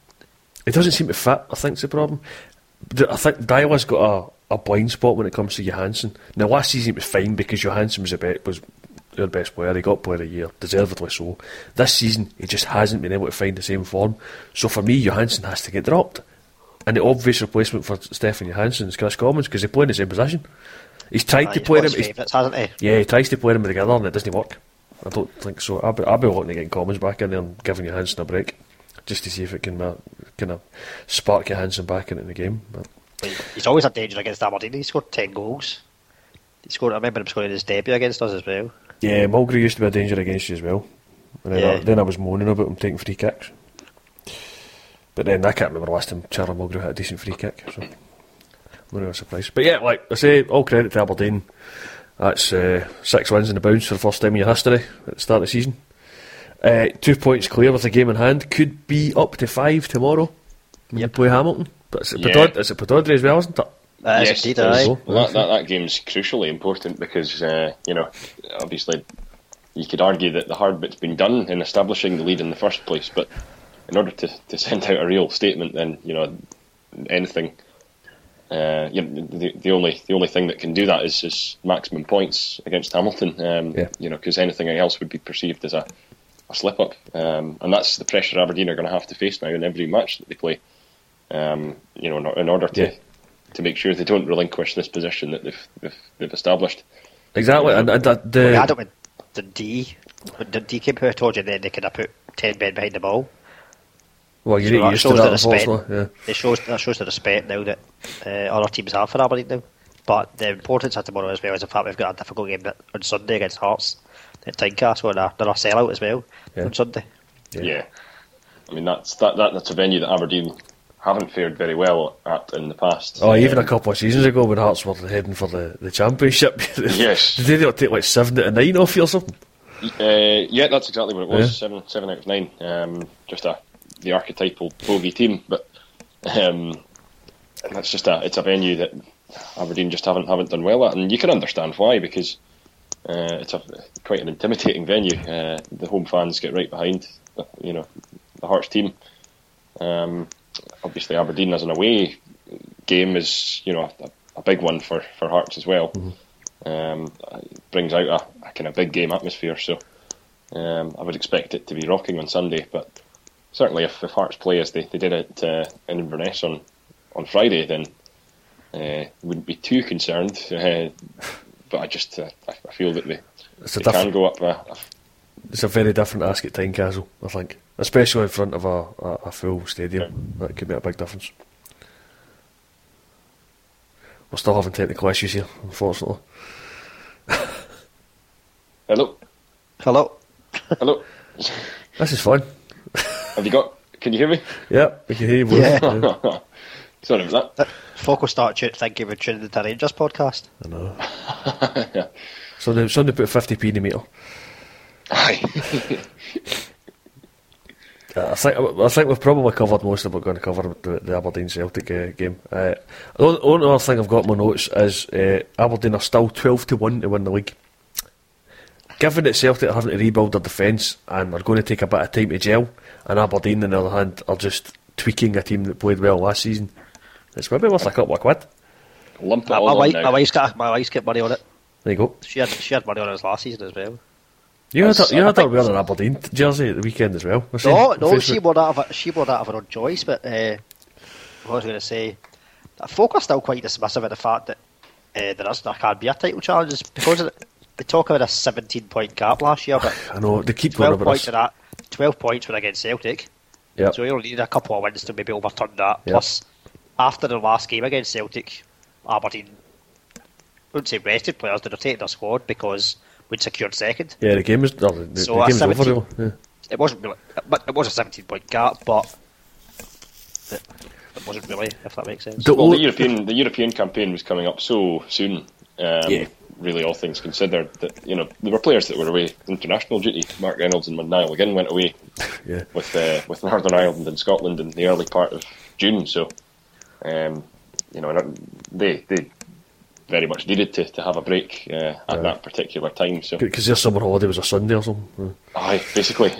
it doesn't seem to fit. I think's the problem. I think Deila's got a, a blind spot when it comes to Johansen. Now last season it was fine because Johansen was a bit was their best player. He got player of the year, deservedly so. This season he just hasn't been able to find the same form. So for me, Johansen has to get dropped. And the obvious replacement for Stefan Johansen is Kris Commons because they play in the same position. He's tried uh, to he's play favourites, hasn't he? Yeah, he tries to play them together and it doesn't work. I don't think so. I'll be, I'll be looking at getting Commons back in there and giving Johansen a break just to see if it can uh, kind of spark Johansen back into the game. But He's always a danger against Aberdeen. He scored ten goals. He scored. I remember him scoring his debut against us as well. yeah, Mulgrew used to be a danger against you as well. And then, I, Yeah. then I was moaning about him taking free kicks. But then I can't remember the last time Charlie Mulgrew had a decent free kick. So I'm not really surprised. But yeah, like I say, all credit to Aberdeen. That's uh, six wins in the bounce for the first time in your history at the start of the season. Uh, two points clear with a game in hand. Could be up to five tomorrow when you play Hamilton. But it's at, Yeah. Pedod- it's at Pittodrie as well, isn't it? That is yes, indeed, it is. aye. aye. Well, that, that, that game's crucially important because, uh, you know, obviously you could argue that the hard bit's been done in establishing the lead in the first place, but in order to, to send out a real statement, then, you know, anything. Uh, you know, the, the only the only thing that can do that is, is maximum points against Hamilton. Um, Yeah. You know, because anything else would be perceived as a, a slip up, um, and that's the pressure Aberdeen are going to have to face now in every match that they play. Um, you know, in, in order to Yeah. to make sure they don't relinquish this position that they've they've, they've established. Exactly. And, and that, the, we had it with Dundee. When Dundee came out, I told you then they could have put ten men behind the ball. well, you So need to that used to that, the respect. Yeah. It shows that shows the respect now that uh, other teams have for Aberdeen now. But the importance of tomorrow as well is the fact we've got a difficult game on Sunday against Hearts. At Tynecastle and a, they're a sellout as well Yeah. on Sunday. Yeah. Yeah. I mean that's that, that that's a venue that Aberdeen haven't fared very well at in the past. Oh, even a Um, couple of seasons ago when Hearts were heading for the, the championship. Yes. Did they not take like seven out of nine off you or something? Uh, yeah, that's exactly what it was. Yeah. Seven, seven out of nine. Um, just a the archetypal bogey team, but um, that's just a it's a venue that Aberdeen just haven't haven't done well at, and you can understand why because uh, it's a quite an intimidating venue. Uh, the home fans get right behind, the, you know, the Hearts team. Um, obviously, Aberdeen as an away game is you know a, a big one for, for Hearts as well. Um, it brings out a, a kind of big game atmosphere, so um, I would expect it to be rocking on Sunday. But certainly, if, if Hearts play as they, they did it uh, in Inverness on on Friday, then uh, wouldn't be too concerned. Uh, but I just uh, I I feel that they, It's a they can go up a, a it's a very different ask at Tynecastle, I think, especially in front of a, a, a full stadium. That could be a big difference. We're still having technical issues here, unfortunately. hello, Hello. hello. This is fun. Have you got? Can you hear me? Yeah, we can hear you. both. Yeah. Sorry about that. Folk will start tu- thinking we're tuning into a Rangers podcast. I know. Somebody, somebody put 50p in the meter. Aye. Uh, I think I think we've probably covered most of what we're going to cover the, the Aberdeen Celtic uh, game. Uh, the only, only other thing I've got in my notes is uh, Aberdeen are still twelve to one to win the league. given that Celtic are having to rebuild their defence and are going to take a bit of time to gel, and Aberdeen, on the other hand, are just tweaking a team that played well last season, it's maybe worth a couple of quid. Lump it My, all my, on wife, my wife's got my wife's got money on it. There you go. She had she had money on it last season as well. You had, That's- you I had her think- wearing an Aberdeen jersey at the weekend as well. I seen No, no, Facebook. she wore that of her, she wore that of her own choice. But uh, what I was going to say, folk are still quite dismissive of the fact that uh, there is there can't be a title challenge because of they talk about a 17 point gap last year, but I know they keep going 12 about points this. of that, 12 points were against Celtic. Yep. So you only need a couple of wins to maybe overturn that. Yep. Plus, after the last game against Celtic, Aberdeen, I wouldn't say rested players, they rotated their squad because we'd secured second. Yeah, the game was, the, the, So the a game's over. 17 Yeah. It wasn't really, but it was a 17 point gap, but it, it wasn't really, if that makes sense. The Well, the European the European campaign was coming up so soon. Um, Yeah. Really, all things considered, that you know there were players that were away international duty. Mark Reynolds and Niall again went away yeah. with uh, with Northern Ireland and Scotland in the early part of June. So, um, you know, they they very much needed to, to have a break uh, at Yeah. that particular time. So, Because their summer holiday was a Sunday or something. Aye, basically.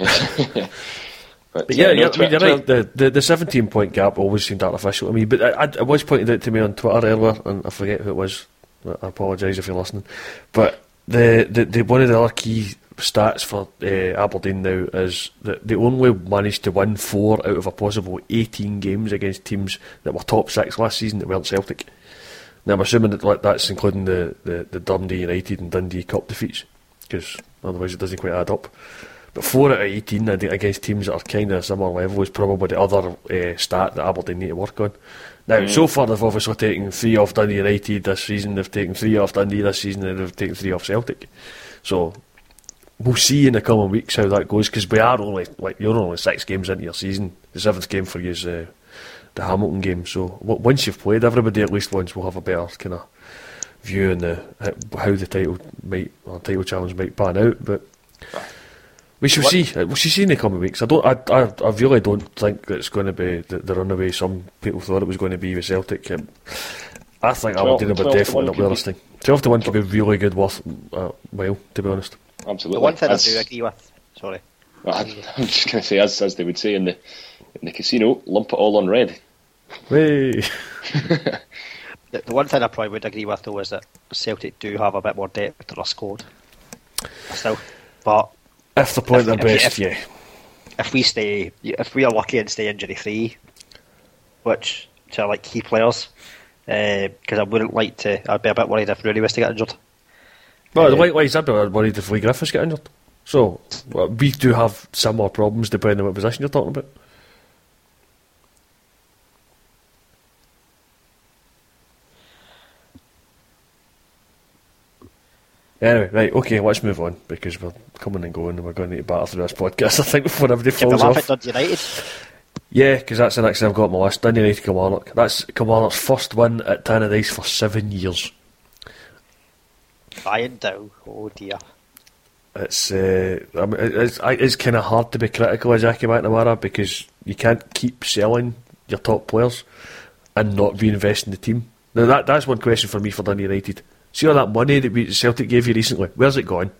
but, But yeah, uh, no, yeah, I tw- mean, you're right. The, the the 17 point gap always seemed artificial. I mean, but I, I, it was pointed out to me on Twitter earlier, and I forget who it was. I apologise if you're listening. But the, the, the one of the other key stats for uh, Aberdeen now is that they only managed to win four out of a possible 18 games against teams that were top six last season that weren't Celtic. Now I'm assuming that like, that's including the, the, the Dundee United and Dundee Cup defeats, because otherwise it doesn't quite add up. But four out of 18 I think, against teams that are kind of similar level is probably the other uh, stat that Aberdeen need to work on. Now, so far they've obviously taken three off Dundee United this season, they've taken three off Dundee this season, and they've taken three off Celtic. So we'll see in the coming weeks how that goes, because we are only, like, you're only six games into your season. The seventh game for you is uh, the Hamilton game. So w- once you've played everybody at least once, we'll have a better kind of view on the how the title might or title challenge might pan out. But we shall What- see. Uh, We shall see in the coming weeks. I don't. I. I, I really don't think that it's going to be the, the runaway some people thought it was going to be with Celtic. Um, I think 12 Aberdeen will 12 to definitely 1 not be be- thing. Twelve to one could be really good worth uh, while, to be honest. Absolutely. the one thing As- uh, I do agree with, sorry, Well, I- I'm just going to say, as as they would say in the in the casino, lump it all on red. Hey. the, the one thing I probably would agree with though is that Celtic do have a bit more depth to their squad. Still, but If they're playing their If- if- best, if- yeah. if we stay, if we are lucky and stay injury free, which to like key players, uh, because I wouldn't like to. I'd be a bit worried if Rooney was to get injured. Well, Uh, likewise, I'd be worried if Leigh Griffiths get injured. So well, we do have similar problems depending on what position you're talking about. Anyway, right, okay, let's move on because we're coming and going and we're going to need to battle through this podcast, I think, before everybody falls off. at United? Yeah, because that's the next thing I've got on my list. Dundee United Kilmarnock. That's Kilmarnock's first win at Tannadice for seven years. Ryan Dow. Oh dear. It's uh, I mean, it's it's kind of hard to be critical of Jackie McNamara because you can't keep selling your top players and not reinvest in the team. Now that that's one question for me for Dundee United. See all that money that we, Celtic gave you recently? Where's it gone?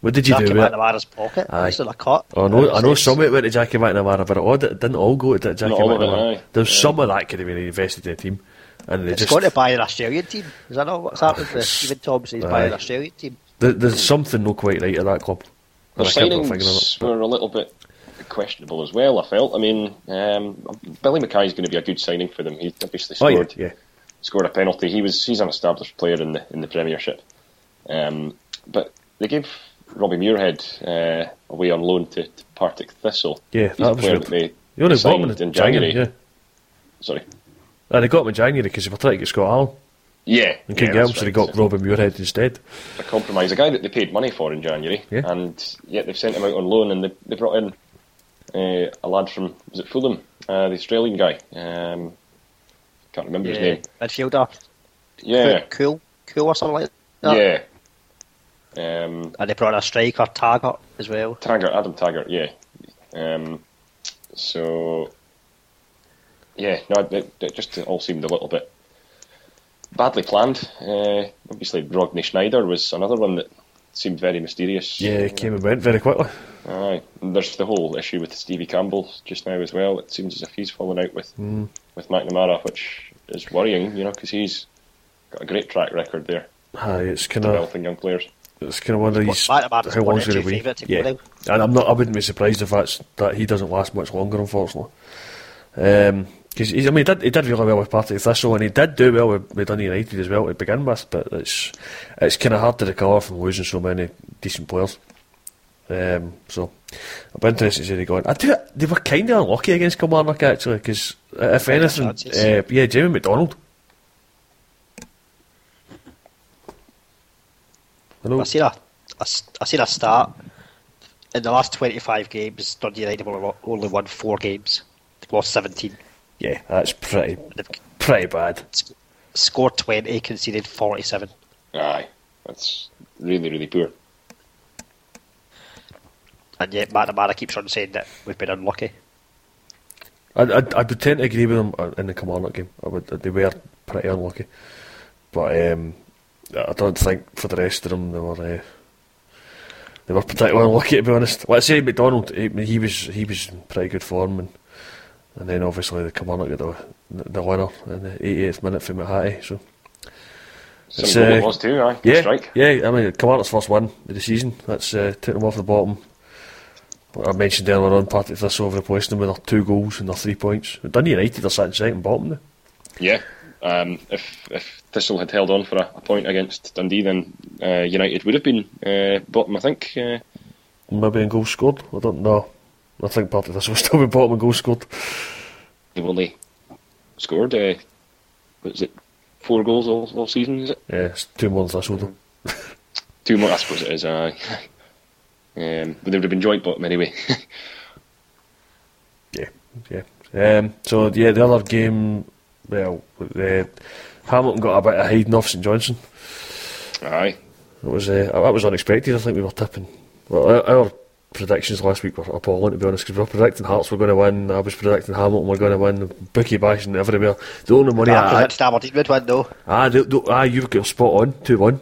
What did you Jackie do with it? McNamara's pocket. Aye. It's in a cut. Oh, I know, I know some of it went to Jackie McNamara, but it, all, it didn't all go to Jackie all of it, McNamara. aye. There's Yeah. some of that could have been invested in the team, and they It's just going to buy an Australian team. Is that not what's happened with Stephen Thompson? He's buying an Australian team. there, there's something not quite right at that club. The And I can't put a signings it. were a little bit questionable as well. I felt. I mean, um, Billy Mackay is going to be a good signing for them. He obviously Oh yeah, scored yeah. scored a penalty. He was he's an established player in the in the Premiership. Um, but they gave Robbie Muirhead uh, away on loan to, to Partick Thistle. Yeah, He's that a was player weird. that they, You only they signed in, in January. January. Yeah. Sorry. And they got him in January because they were trying to get Scott Allan Yeah, and couldn't yeah, get him, that's so they right. got Robin Muirhead instead. a compromise. A guy that they paid money for in January, Yeah. and yet they've sent him out on loan, and they, they brought in uh, a lad from was it Fulham, uh, the Australian guy. Um, can't remember his Yeah. name. Midfielder. Yeah, Cool. Cool or something like that. yeah. Um, And they brought in a striker, Taggart, as well. Taggart, Adam Taggart, yeah. Um, so, yeah, no, it, it just all seemed a little bit badly planned. Uh, obviously, Rodney Sneijder was another one that seemed very mysterious. Yeah, he came and went very quickly. Aye, and there's the whole issue with Stevie Campbell just now as well. It seems as if he's fallen out with Mm. with McNamara, which is worrying, you know, because he's got a great track record there, Aye, it's kind of developing young players. it's kind of one of these What, how long's of going to be. favourite to go Yeah, and I'm not. I wouldn't be surprised if that's that he doesn't last much longer, unfortunately. Um 'cause he's, I mean, he did, he did really well with Partick Thistle, and he did do well with, with Dundee United as well to begin with. But it's it's kind of hard to recover from losing so many decent players. Um, so I'll be interested to see they go on. I do. They were kind of unlucky against Kilmarnock actually, because if anything, uh, yeah, Jamie McDonald. Hello. I seen a, a I seen a start in the last twenty five games. Dundee United only, won four games. They've lost seventeen. Yeah, that's pretty pretty bad. sc- scored twenty, conceded forty seven. Aye, that's really really poor. And yet McNamara keeps on saying that we've been unlucky. I, I, I would tend to agree with them uh, in the Kilmarnock game. I would, they were pretty unlucky, but um, I don't think for the rest of them they were uh, they were particularly unlucky to be honest. Let's say McDonald, he, he was he was in pretty good form, and and then obviously the Kilmarnock get the the winner in the 88th minute from Mahati. So It's, goal it uh, was too. Aye, yeah, strike. yeah. I mean Kilmarnock's first win of the season. That's uh, took them off the bottom. What I mentioned earlier on, part Partick Thistle have replaced them with their two goals and their three points. Dundee United are sitting second bottom now. Yeah. Um, if if Thistle had held on for a, a point against Dundee, then uh, United would have been uh, bottom. I think. Uh, Maybe in goals scored. I don't know. I think Partick Thistle will still be bottom in goals scored. they've only scored. Uh, what is it? Four goals all, all season. Is it? Yeah, it's two more than Thistle though. Two more. I suppose it is. Aye. um, but they would have been joint bottom anyway. Yeah, yeah. Um, so yeah, the other game, well, uh, Hamilton got a bit of hiding off St Johnstone. aye. It was uh, that was unexpected. I think we were tipping. Well, our, our predictions last week were appalling to be honest, because we were predicting Hearts were going to win. I was predicting Hamilton were going to win. Bookie bashing everywhere. The only money I I, Aberdeen would win though. Ah, the, the, ah, you got spot on, 2 1.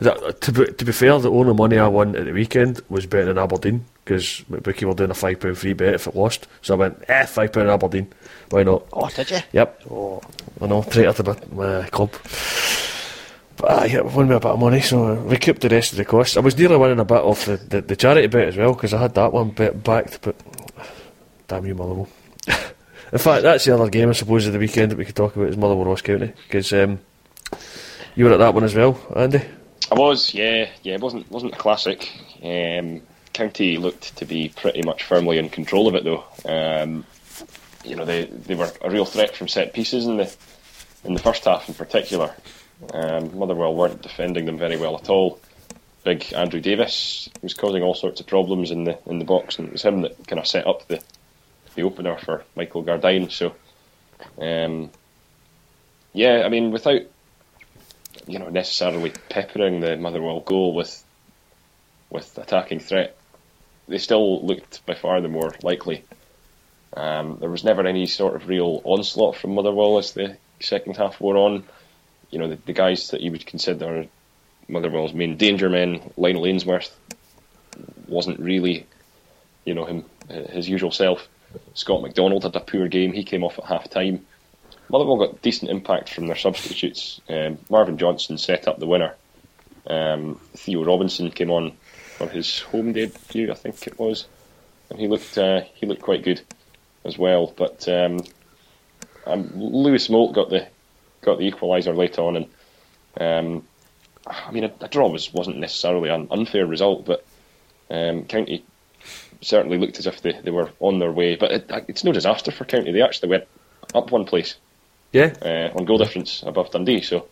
That, to, be, to be fair, the only money I won at the weekend was betting in Aberdeen because McBookie were doing a £5 free bet if it lost. So I went, eh, £5 Aberdeen. Why not? Oh, did you? Yep. Oh, I know, traitor to my, my club. Yeah, won me a bit of money, so I recouped the rest of the costs. I was nearly winning a bit off the, the, the charity bet as well because I had that one bet backed, but damn you, Motherwell. In fact, that's the other game, I suppose, of the weekend that we could talk about is Motherwell Ross County because um, you were at that one as well, Andy. I was, yeah, yeah. It wasn't wasn't a classic. Um, County looked to be pretty much firmly in control of it, though. Um, you know, they they were a real threat from set pieces in the in the first half, in particular. Um, Motherwell weren't defending them very well at all. Big Andrew Davies was causing all sorts of problems in the in the box, and it was him that kind of set up the the opener for Michael Gardyne. So, um, yeah, I mean, without you know necessarily peppering the Motherwell goal with with attacking threat, they still looked by far the more likely. Um, there was never any sort of real onslaught from Motherwell as the second half wore on. You know, the, the guys that you would consider Motherwell's main danger men, Lionel Ainsworth, wasn't really, you know, him his usual self. Scott McDonald had a poor game. He came off at half time. Motherwell got decent impact from their substitutes. Um, Marvin Johnson set up the winner. Um, Theo Robinson came on for his home debut, I think it was, and he looked uh, he looked quite good as well. But um, um, Louis Moult got the got the equaliser late on, and um, I mean a, a draw was wasn't necessarily an unfair result, but um, County certainly looked as if they, they were on their way. But it, it's no disaster for County. They actually went up one place Yeah, uh, on goal difference above Dundee. So,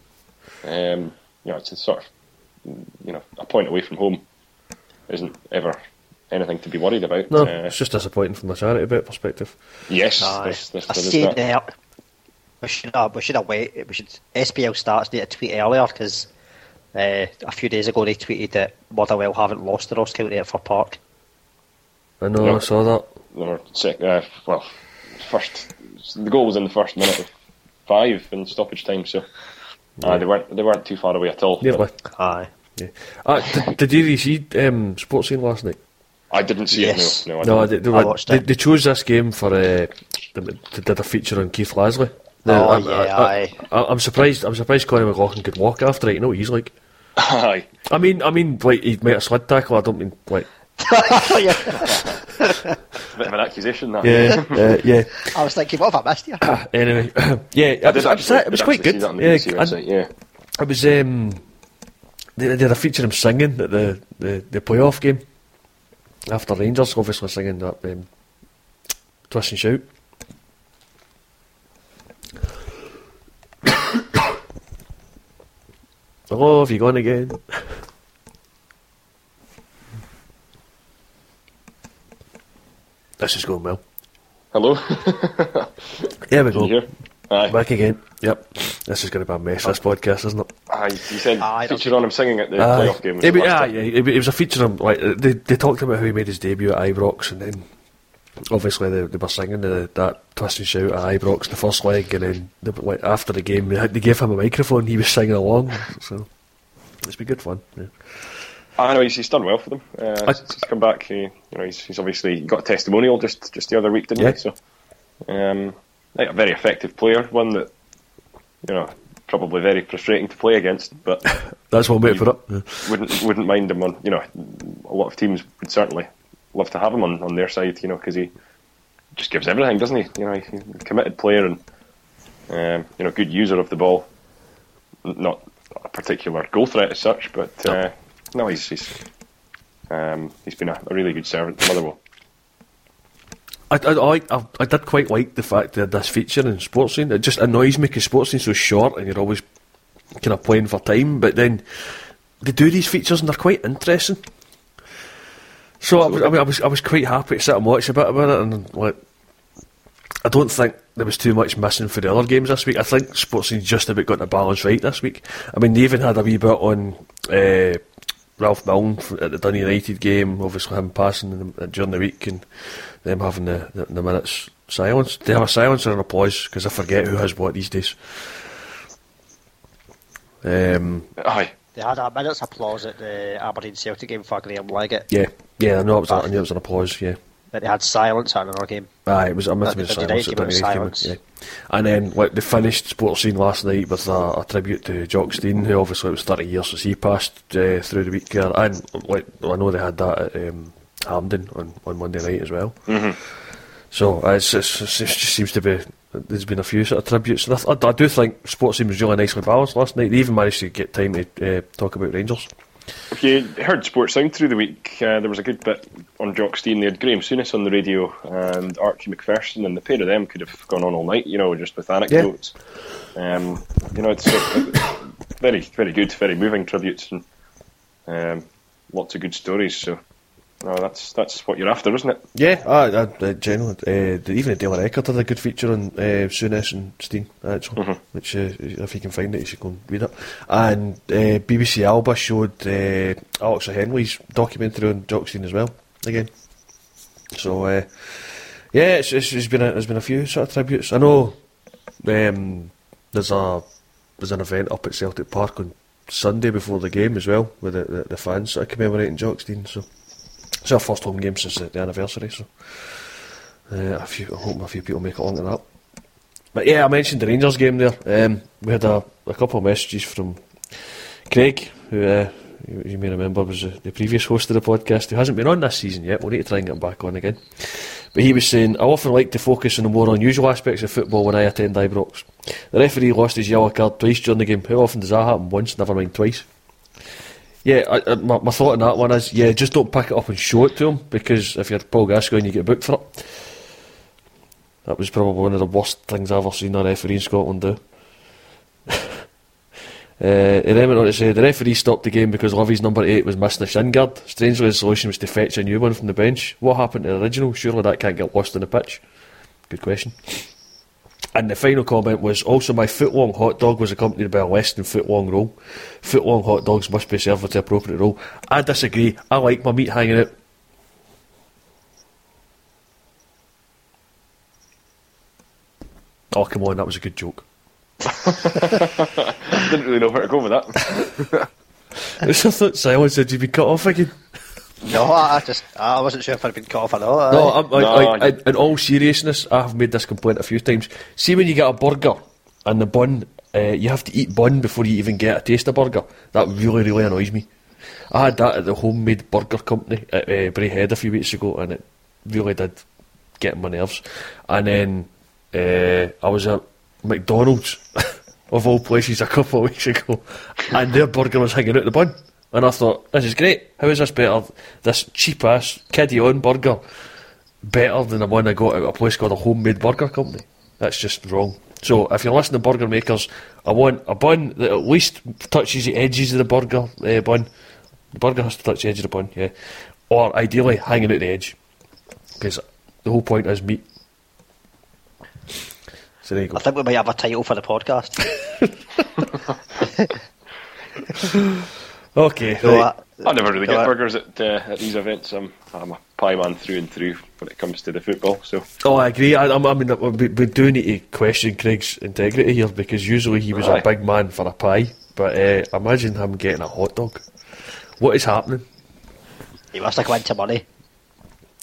um, you know, it's a sort of you know a point away from home isn't ever anything to be worried about. no, Uh, it's just disappointing from a charity bit perspective. yes, aye. there's, there's, I there is see that. there. We should have, we should have waited. We should SPL starts need to tweet earlier because uh, a few days ago they tweeted that Motherwell haven't lost to Ross County at Fir Park. I know, Yeah. I saw that. They were sec- uh, well, first the goal was in the first minute of five in stoppage time, so uh, they weren't they weren't too far away at all. Nearly. But, Aye. Yeah. Uh, did, did you see um, Sports Scene last night? I didn't see Yes. it. No, no, I No, didn't. they, they, I were- watched they, it. they chose this game for. Uh, they, they did a feature on Keith Lasley. Oh, I, yeah, I, aye. I, I'm surprised. I'm surprised Conor McLaughlin could walk after it. You know what he's like. Aye. I mean, I mean, like he made a sled tackle. I don't mean like. yeah. Bit of an accusation, that. Yeah, uh, yeah. I was thinking, what have I missed here? Anyway, yeah, it I was, it was, actually, it was quite good. See that Yeah, I- website, yeah. It was um, they, they did a feature him singing at the, the, the playoff game after Rangers, obviously singing that um, twist and shout. Oh, have you gone again? this is going well. Hello? There we Can go. Aye. Back again. Yep. This is going to be a mess, this podcast, isn't it? Aye. You said Aye, featured on him singing at the Aye. playoff game. was It, the was- last aye, yeah, it, it was a feature on like uh, they they talked about how he made his debut at Ibrox and then obviously they, they were singing the, that twist and shout at Ibrox the first leg and then they, like, after the game they, they gave him a microphone he was singing along so it's been good fun yeah. I know he's, he's done well for them. Uh, I- since he's come back, he, you know, he's, he's obviously got a testimonial just just the other week, didn't Yeah. he? So, um, like a very effective player, one that you know probably very frustrating to play against, but that's one way to put it yeah. wouldn't wouldn't mind him on. You know, a lot of teams would certainly love to have him on, on their side. You know, because he just gives everything, doesn't he? You know, he's a committed player and um, you know, good user of the ball. Not a particular goal threat as such, but uh, no, he's he's um, he's been a, a really good servant to Motherwell. I, I, I, I, I did quite like the fact that this feature in sports scene. It just annoys me because sports scene's so short and you're always kind of playing for time. But then they do these features and they're quite interesting. So I was, I, mean, I was I was quite happy to sit and watch a bit about it and like I don't think there was too much missing for the other games this week. I think sports scene's just about got the balance right this week. I mean they even had a wee bit on. Uh, Ralph Milne at the Dundee United game, obviously him passing during the week and them having the, the, the minutes silence. They have a silence or an applause because I forget who has what these days. Um, Aye, They had a minute's applause at the Aberdeen Celtic game for Graham Leggat, yeah, yeah, I know it was. I knew it was an applause. Yeah, but they had silence at another game. aye, it was. I must have At been the silence. Dundee at game, it was Dundee United, silence. Yeah, and then like they finished sports scene last night with a, a tribute to Jock Stein, who obviously it was thirty years since he passed uh, through the week there, and like I know they had that at um, Hampden on, on Monday night as well. So uh, it's, it's, it's, it just seems to be there's been a few sort of tributes. I, I do think sports scene was really nicely balanced last night. They even managed to get time to uh, talk about Rangers. If you heard Sports Sound through the week, uh, there was a good bit on Jock Stein. They had Graeme Souness on the radio and Archie Macpherson, and the pair of them could have gone on all night, you know, just with anecdotes. Um, you know, it's very, very good, very moving tributes, and um, lots of good stories. So, no, that's that's what you're after, isn't it? Yeah, I, I, uh, generally, uh, even the Daily Record had a good feature on uh, Souness and Stein, actually, which uh, if you can find it, you should go and read it. And uh, BBC Alba showed uh, Alex O'Henley's documentary on Jock as well, again. So, uh, yeah, it's, it's, it's been a, there's been a few sort of tributes. I know um, there's a there's an event up at Celtic Park on Sunday before the game as well, with the, the, the fans sort of commemorating Jock Stein, so... It's our first home game since the, the anniversary, so uh, a few, I hope a few people make it along to that. But yeah, I mentioned the Rangers game there. Um, we had a, a couple of messages from Craig, who uh, you, you may remember was the, the previous host of the podcast, who hasn't been on this season yet. We'll need to try and get him back on again. But he was saying, I often like to focus on the more unusual aspects of football when I attend Ibrox. The referee lost his yellow card twice during the game. How often does that happen? Once, never mind twice. Yeah, I, I, my, my thought on that one is, yeah, just don't pick it up and show it to him because if you're Paul Gascoigne, you get booked for it. That was probably one of the worst things I've ever seen a referee in Scotland do. Uh, and then went on to say the referee stopped the game because Livi's number eight was missing a shin guard. Strangely, the solution was to fetch a new one from the bench. What happened to the original? Surely that can't get lost on the pitch. Good question. And the final comment was also my foot long hot dog was accompanied by a less than foot long roll. Foot long hot dogs must be served with the appropriate roll. I disagree. I like my meat hanging out. Oh, come on, that was a good joke. Didn't really know where to go with that. I thought silence had you been cut off again. No, I, I just I wasn't sure if I'd been cut off or not. No, I'm, like, No, like, I- in, in all seriousness, I have made this complaint a few times. See, when you get a burger and the bun, uh, you have to eat bun before you even get a taste of burger. That really, really annoys me. I had that at the homemade burger company at uh, Braehead a few weeks ago, and it really did get on my nerves. And then uh, I was at McDonald's, of all places, a couple of weeks ago, and their burger was hanging out the bun. And I thought, this is great. How is this better? This cheap ass, kiddie on burger, better than the one I got at a place called a homemade burger company. That's just wrong. So if you're listening to burger makers, I want a bun that at least touches the edges of the burger uh, bun. The burger has to touch the edge of the bun, yeah. Or ideally hanging out the edge. Because the whole point is meat. So there you go. I think we might have a title for the podcast. Okay. So, right. uh, I never really so, get uh, burgers at, uh, at these events. I'm, I'm a pie man through and through when it comes to the football. So Oh, I agree. I, I I mean, we, we do need to question Craig's integrity here because usually he was a big man for a pie, but uh, imagine him getting a hot dog. What is happening? He must have went to money.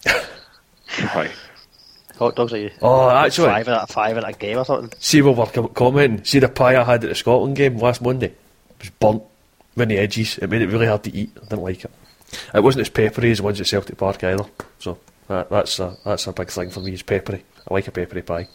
Aye. Hot dogs are you? Oh, actually, five in a five in a game or something. see what we're com- commenting. See the pie I had at the Scotland game last Monday? It was burnt the edges. It made it really hard to eat. I didn't like it. It wasn't as peppery as ones at Celtic Park either. So that, that's a that's a big thing for me. Is peppery. I like a peppery pie.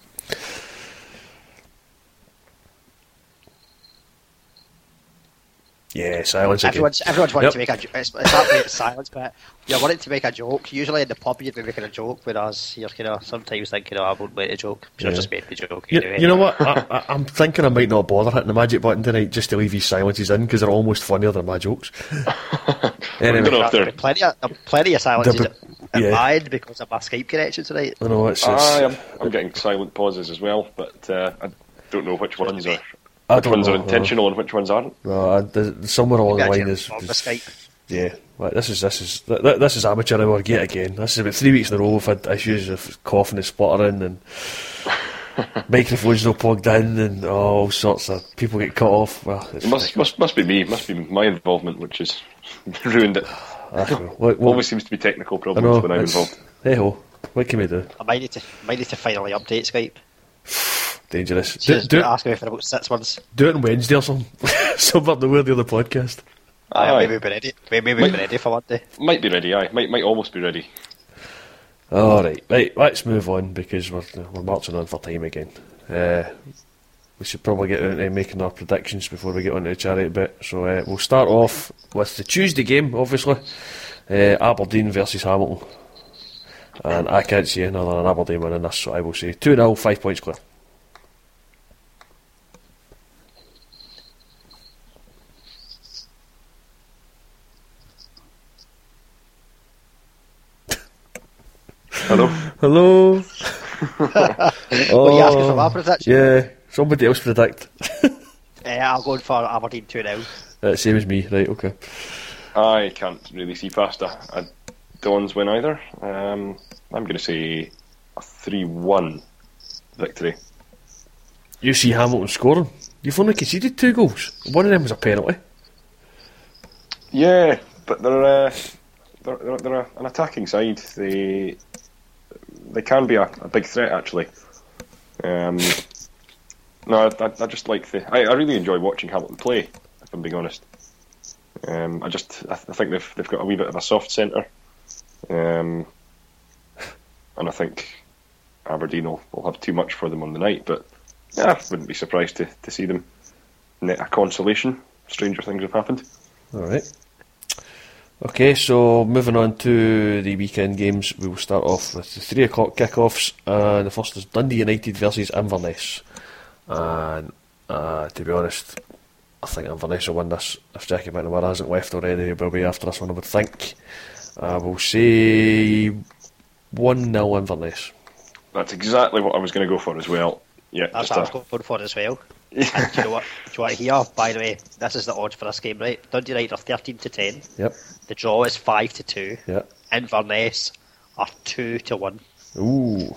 Yeah, silence again. Everyone's everyone's wanting Yep. to make a jo- it's, it's that weird silence, but you're wanting to make a joke. Usually in the pub you'd be making a joke, whereas you're kind of sometimes thinking, "Oh, I won't make a joke." Should have Yeah. just made the joke. You, anyway. you know what? I, I, I'm thinking I might not bother hitting the magic button tonight just to leave these silences in because they're almost funnier than my jokes. I anyway, don't know if There'll they're. be plenty of there'll be plenty of silences There'll be- in yeah. mine because of my Skype connection tonight. I know it's, it's Aye, I'm, I'm getting silent pauses as well, but uh, I don't know which ones are I which ones know, are uh-huh. intentional and which ones aren't. no, I, there's- somewhere along the Maybe I line should is, log is yeah. Like, this is this is th- th- this is amateur hour yet again. This is about three weeks in a row. We've had issues of coughing and spluttering and microphones not plugged in and oh, all sorts of people get cut off. Well, it's It must must must be me. It must be my involvement which has ruined it. I don't know. What- what- Always seems to be technical I problems know. when I'm involved. Hey ho, what can we do? I might need to might need to finally update Skype. Dangerous. Do, She's do, it, asking me for about six months. do it on Wednesday or something. Somewhere nowhere near the podcast. Aye, Aye. maybe we've been ready. Maybe we've been ready for one day. Might be ready. Aye, might might almost be ready. All right, right. Let's move on because we're we're marching on for time again. Uh, we should probably get into making our predictions before we get on to the charity bit. So uh, we'll start off with the Tuesday game, obviously. Uh, Aberdeen versus Hamilton. And I can't see another than Aberdeen winning this, so I will say 2 0, 5 points clear. Hello. Hello? What are you asking for my prediction? Oh, Yeah, somebody else predict. Uh, I'll go for Aberdeen 2 now. Uh, same as me, right, okay. I can't really see past a, a Dons win either. Um, I'm going to say a three-one victory. You see Hamilton scoring. You've only conceded two goals. One of them was a penalty. Yeah, but they're uh, they're, they're, they're an attacking side. They they can be a, a big threat actually. Um, no, I, I, just like the. I, I really enjoy watching Hamilton play. If I'm being honest, um, I just I, th- I think they've they've got a wee bit of a soft centre, um, and I think Aberdeen will, will have too much for them on the night. But yeah, I wouldn't be surprised to, to see them net a consolation. Stranger things have happened. Alright. Okay, so moving on to the weekend games, we will start off with the 3 o'clock kickoffs. And the first is Dundee United versus Inverness. And uh, to be honest, I think Inverness will win this. If Jackie McNamara hasn't left already, he will be after this one, I would think. I will say 1 0 Inverness. That's exactly what I was going to go for as well. Yeah, That's just what I was going for as well. And do you know what? Do you want to hear? By the way, this is the odds for this game, right? Dundee United are 13 to 10. Yep, The draw is 5 to 2. yep. Inverness are 2 to 1. Ooh.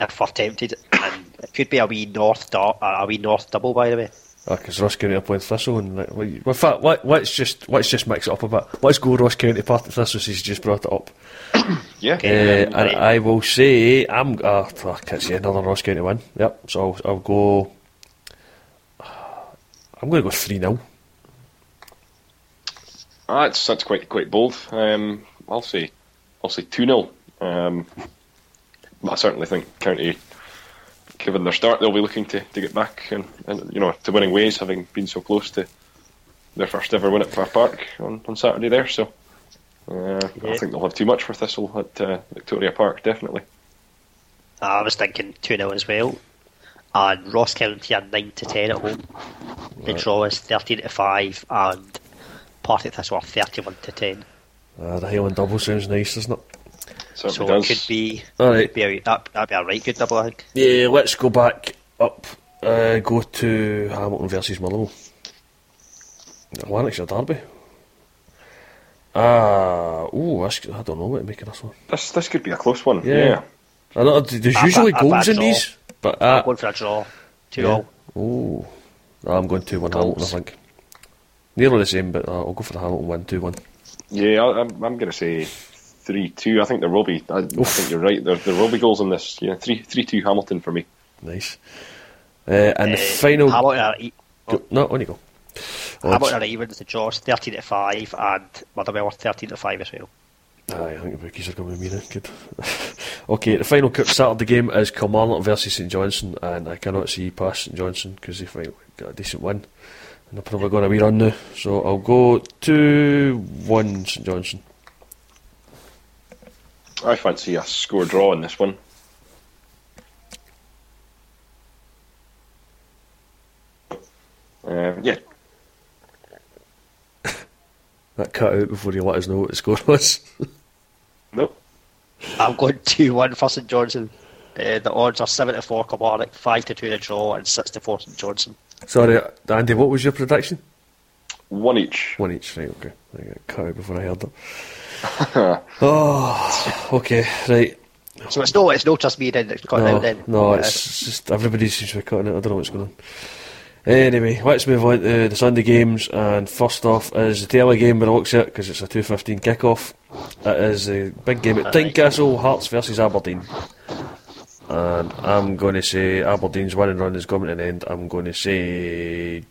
If we're tempted. And it could be a wee North, do- uh, a wee North double, by the way. Because Ross County are playing Thistle, and like, well, in fact, let, let's just let's just mix it up a bit. Let's go Ross County Partick Thistle since you just brought it up. Yeah. Okay. Uh, and I will say I'm. Uh, I can't say another Ross County win. Yep. So I'll, I'll go. I'm going to go three 0 Ah, that's that's quite quite bold. Um, I'll say I'll say two 0 um, I certainly think County, given their start, they'll be looking to, to get back and, and you know to winning ways, having been so close to their first ever win at Fir Park on, on Saturday there. So uh, I Yeah. think they'll have too much for Thistle at uh, Victoria Park, definitely. I was thinking 2 0 as well. And Ross County are 9 to 10 at home. The draw is 13 to 5, and Partick Thistle are 31 to 10. Uh, the Highland double sounds nice, doesn't it? Certainly So does. it could be, All right. be a, that, that'd be a right good double, I think. Yeah, let's go back up. Uh, go to Hamilton versus Motherwell. Lanarkshire Derby. Ah, ooh, that's, I don't know what to make of this one. This this could be a close one. Yeah. Yeah. I know there's I've- usually I've goals in draw. these, but I'm uh, going for a draw. 2 yeah. 0. Ooh, I'm going two one Hamilton. I think nearly the same, but uh, I'll go for the Hamilton one two one. Yeah, I, I'm, I'm going to say three two. I think there will be. I, I think you're right. There, there will be goals in this. Yeah, three three two Hamilton for me. Nice. Uh, and the Uh, final. Hamilton are, e- Go, no, on you go. Hamilton are even. The draws 13 to 5, and Motherwell are 13 to 5 as well. Aye, I think the bookies are with me now. Good. okay, the final cup Saturday game is Kilmarnock versus St Johnstone, and I cannot see past St Johnstone because they finally got a decent win, and they're probably going to be run now. So I'll go two one St Johnstone. I fancy a score draw in this one. Uh, yeah, That cut out before you let us know what the score was. nope. I'm going 2 1 for St Johnstone. Uh, the odds are 7 to 4 Kilmarnock, 5 to 2 the draw, and 6 to 4 St Johnstone. Sorry, Andy, what was your prediction? One each. One each, right? Okay, I got cut out before I heard that. oh, okay, right. So it's no, it's no just me then that's cutting No, out then. no, Uh, it's just everybody seems to be cutting it. I don't know what's going on. Anyway, let's move on to the Sunday games. And first off is the Telly game by the looks because it's a two fifteen kickoff. It is a big game at. Tynecastle, Hearts versus Aberdeen. And I'm going to say Aberdeen's winning run is coming to an end. I'm going to say.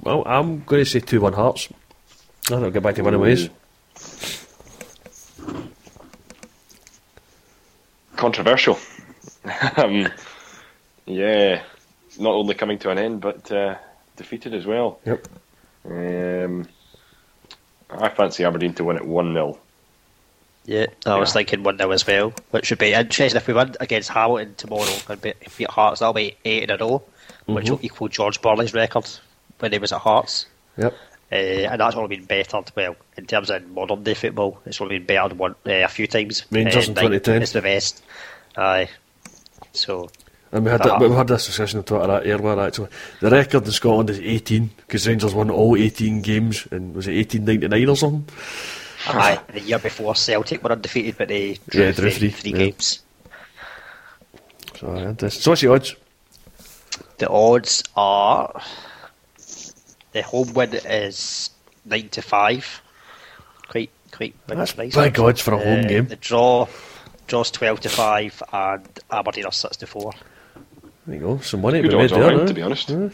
Well, I'm going to say 2 1 Hearts. I'll get back to winning ways. Controversial. um, yeah, not only coming to an end, but uh, defeated as well. Yep. Um, I fancy Aberdeen to win it 1 0. Yeah, I was Yeah. thinking 1 0 as well, which would be interesting if we win against Hamilton tomorrow and beat, beat Hearts. That'll be 8 in a row, which will equal George Burley's record when he was at Hearts. Yep. Uh, and that's only been bettered, well, in terms of modern day football, it's only been bettered one, uh, a few times. Rangers uh, in 2010. Is the best. Aye. So, And we had, that, we had this discussion on Twitter that earlier actually. The record in Scotland is 18 because Rangers won all 18 games and was it 1899 or something? aye, the year before Celtic were undefeated, but they drew, Yeah, drew three, three, yeah. games. So, so what's the odds? The odds are the home win is nine to five. Quite, quite big That's nice. big odds for a home Uh, game. The draw, draws twelve to five, and Aberdeen are six to four. There you go, some money to be made there. round, to be honest. Yeah.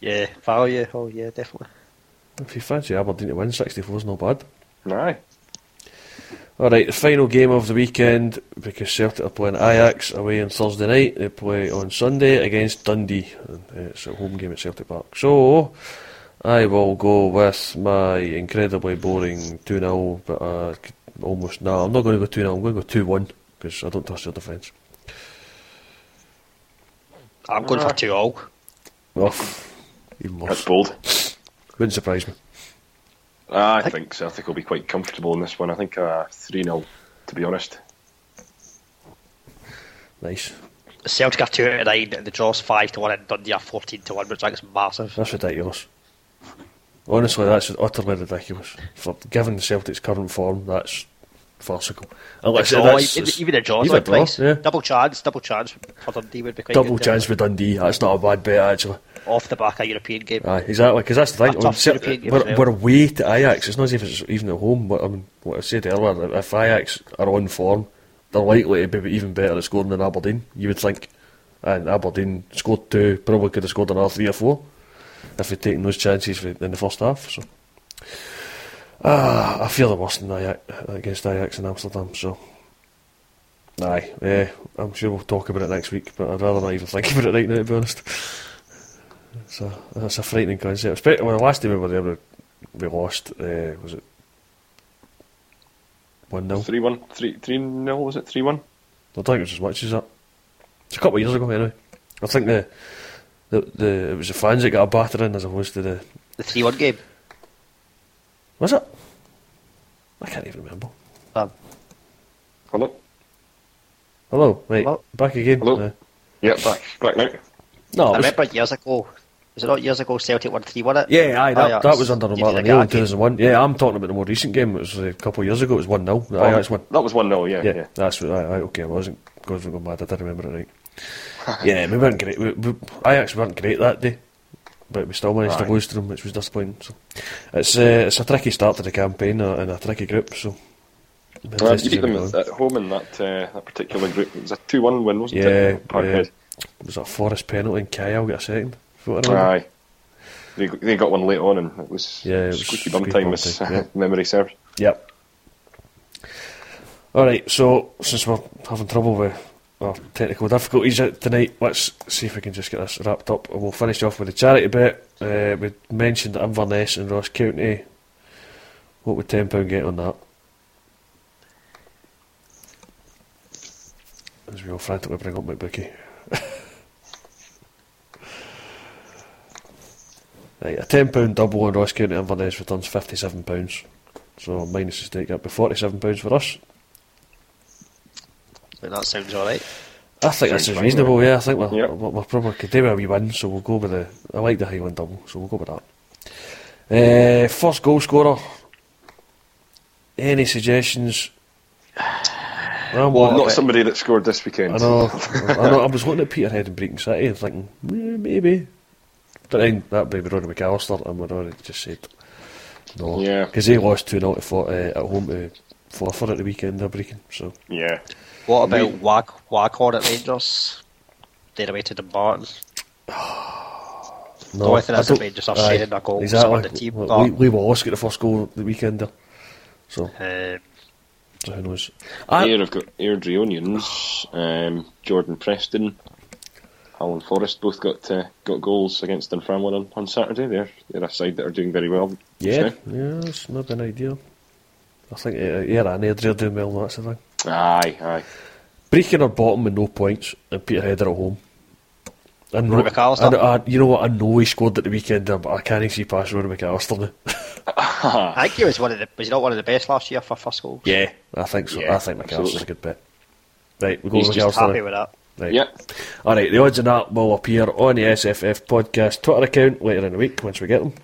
Yeah, value. Oh yeah, definitely. If you fancy Aberdeen to win, 64 is not bad. Aye. Alright, the final game of the weekend, because Celtic are playing Ajax away on Thursday night, they play on Sunday against Dundee. And, uh, it's a home game at Celtic Park. So, I will go with my incredibly boring 2 0, but uh, almost. No, I'm not going to go 2 0, I'm going to go 2 1, because I don't trust your defence. I'm going for two all. Oh, even That's worse. bold. Wouldn't surprise me. I think think Celtic will be quite comfortable in this one. I think uh, 3 0, to be honest. Nice. Celtic are two out of nine. and The draw's five to one, and Dundee are fourteen to one, which I think is massive. That's ridiculous. Honestly, that's utterly ridiculous. For given Celtic's current form, that's farcical. And like I draw, even, it's- even a draw's even like draw, yeah. Double chance, double chance for Dundee would be quite double good. chance for Dundee. That's not a bad bet actually. off the back of a European game. Aye, exactly. Because that's the thing. A I mean, tough European game we're, as well. we're away to Ajax. It's not as if it's even at home. But I mean, what I said earlier, if Ajax are on form, they're likely to be even better at scoring than Aberdeen. You would think. And Aberdeen scored two, probably could have scored another three or four if they'd taken those chances in the first half. So, ah, I feel the worst in Ajax, against Ajax in Amsterdam. So, aye, yeah, I'm sure we'll talk about it next week. But I'd rather not even think about it right now, to be honest. So that's a frightening concept. Especially when the last time we were there, we, we lost. Uh, was it one 0 Three one, three three nil. Was it three one? I don't think it was as much as that. It's a couple of years ago, anyway. I think the the, the it was the fans that got a batter in as opposed to the The 3 1 game. Was it? I can't even remember. Um, Hello. Hello, mate. Hello? Back again. Hello? Uh, Yeah, back back now. no, I it was, remember years ago. Was it not years ago Celtic won 3 1 it? yeah, aye, that, Ajax that was under Martin the O'Neill in Gag 2001. Yeah, I'm talking about the more recent game. It was a couple of years ago. It was one 0 Oh, Ajax won. That was one 0 Yeah, Yeah, yeah. that's right. I, I, okay, I wasn't going to go mad. I didn't remember it right. yeah, we weren't great. We, we, Ajax weren't great that day, but we still managed Aye. to lose to them, which was disappointing. So it's uh, it's a tricky start to the campaign uh, and a tricky group. So interesting you beat them at home in that uh, that particular group. It was a two one win, wasn't it? Yeah, it? Was that a Forrest penalty and Kayal got a second? Is what I remember? Aye. They, they got one late on, and it was Yeah, it was squeaky bum time, as yeah. memory serves. Yep. All right. So since we're having trouble with our technical difficulties tonight, let's see if we can just get this wrapped up, we'll finish off with the charity bet. Uh, we mentioned Inverness and Ross County. What would ten pound get on that? As we all frantically bring up McBookie. right, a ten pound double on Ross County Inverness returns fifty seven pounds. So minus the stake up to forty seven pounds for us. I think that sounds alright. I think that's Sounds is fine, reasonable. Yeah, I think we're, Yep. we're, we're probably could do with a wee win, so we'll go with the. I like the Highland double, so we'll go with that. Uh, first goal scorer. Any suggestions? Well, Well, not somebody that scored this weekend. I know. I know. I was looking at Peterhead and Brechin City and thinking eh, maybe, but then that baby Rory McAllister, and we'd already just said no. Yeah. because they lost two 0 to Fort, uh, at home to Forfar at the weekend. They're Brechin, so Yeah. What about We- Wag Waghorn at Rangers? They're away to Dumbarton. no. only thing I that's a don't- Rangers are aye, sharing their goals exactly. on the team, Well, but- Lee, Lee Wallace the first goal the weekend there, so, Um, so who knows? I, Here I've got Airdrieonians, um, Jordan Preston, Alan Forrest both got uh, got goals against Dunfermline on, on Saturday. They're they're a side that are doing very well. yeah, yeah, it's not an idea. I think uh, yeah, and Airdrie are doing well. That's the thing. Aye, aye. Brechin are bottom with no points, and Peterhead are at home. I know, Rory McAllister? I, I, you know what? I know he scored at the weekend but I can't see past Rory McAllister now. I think he was one of the was he not one of the best last year for first goals? yeah, I think so. Yeah, I think McAllister's absolutely. a good bet. Right, we go He's with just McAllister. happy now. with that. Right. Yeah. All right, the odds on that will appear on the SFF podcast Twitter account later in the week once we get them,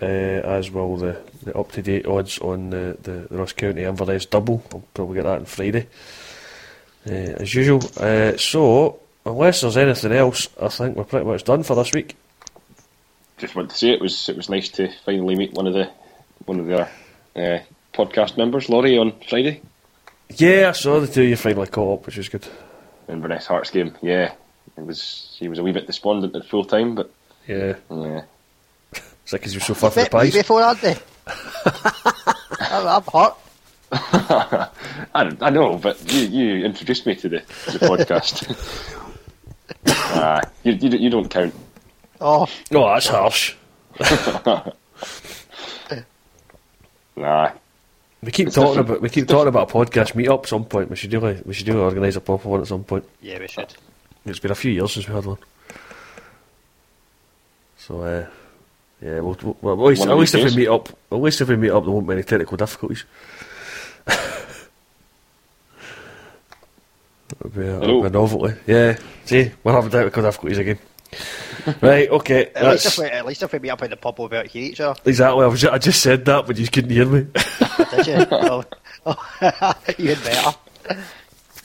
uh, as will the, the up to date odds on the, the, the Ross County Inverness double. I'll probably get that on Friday, uh, as usual. Uh, so, unless there's anything else, I think we're pretty much done for this week. Just want to say it was it was nice to finally meet one of the one of the uh, podcast members, Laurie, on Friday. Yeah, I saw the two of you finally caught up, which was good. Inverness Hearts game. Yeah, it was. He was a wee bit despondent at full time, but Yeah, yeah. It's like 'cause you're so far from the Bit me pies. before Andy. I'm, I'm hot. I, I know, but you, you introduced me to the, to the podcast. Ah, you, you, don't- you don't count. Oh, Oh, that's harsh. Nah, We keep It's talking different. about we keep talking about a podcast meet up at some point. We should do like, we should do organise a proper one at some point. yeah, we should. It's been a few years since we had one. So uh, yeah, we'll, we'll, well, at least, at least these if we meet up, at least if we meet up, there won't be any technical difficulties. It'll be a, it'll be a novelty. Yeah, see, we're having technical difficulties again. right, okay, At least, if we, at least if we meet up in the pub, we'll be able to hear each other. exactly. I, was, ju- I just said that, but you couldn't hear me. Did you? oh, oh, even better.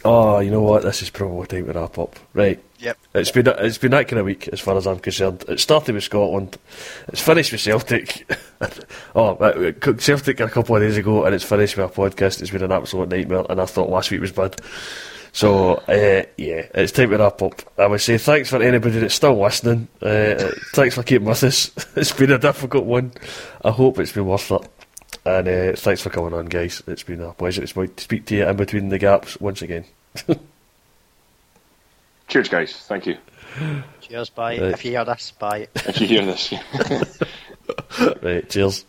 Oh, you know what? This is probably time to wrap up. Right. Yep. It's been it's been that kind of week as far as I'm concerned. It started with Scotland, it's finished with Celtic. oh, Celtic a couple of days ago, and it's finished with a podcast. It's been an absolute nightmare, and I thought last week was bad. So uh, yeah, it's time to wrap up. I would say thanks for anybody that's still listening. Uh, thanks for keeping with us. It's been a difficult one. I hope it's been worth it. And uh, thanks for coming on, guys. It's been a pleasure to speak to you in between the gaps once again. Cheers, guys. Thank you. Cheers, bye. Right. If you hear this, bye. If you hear this. right, cheers.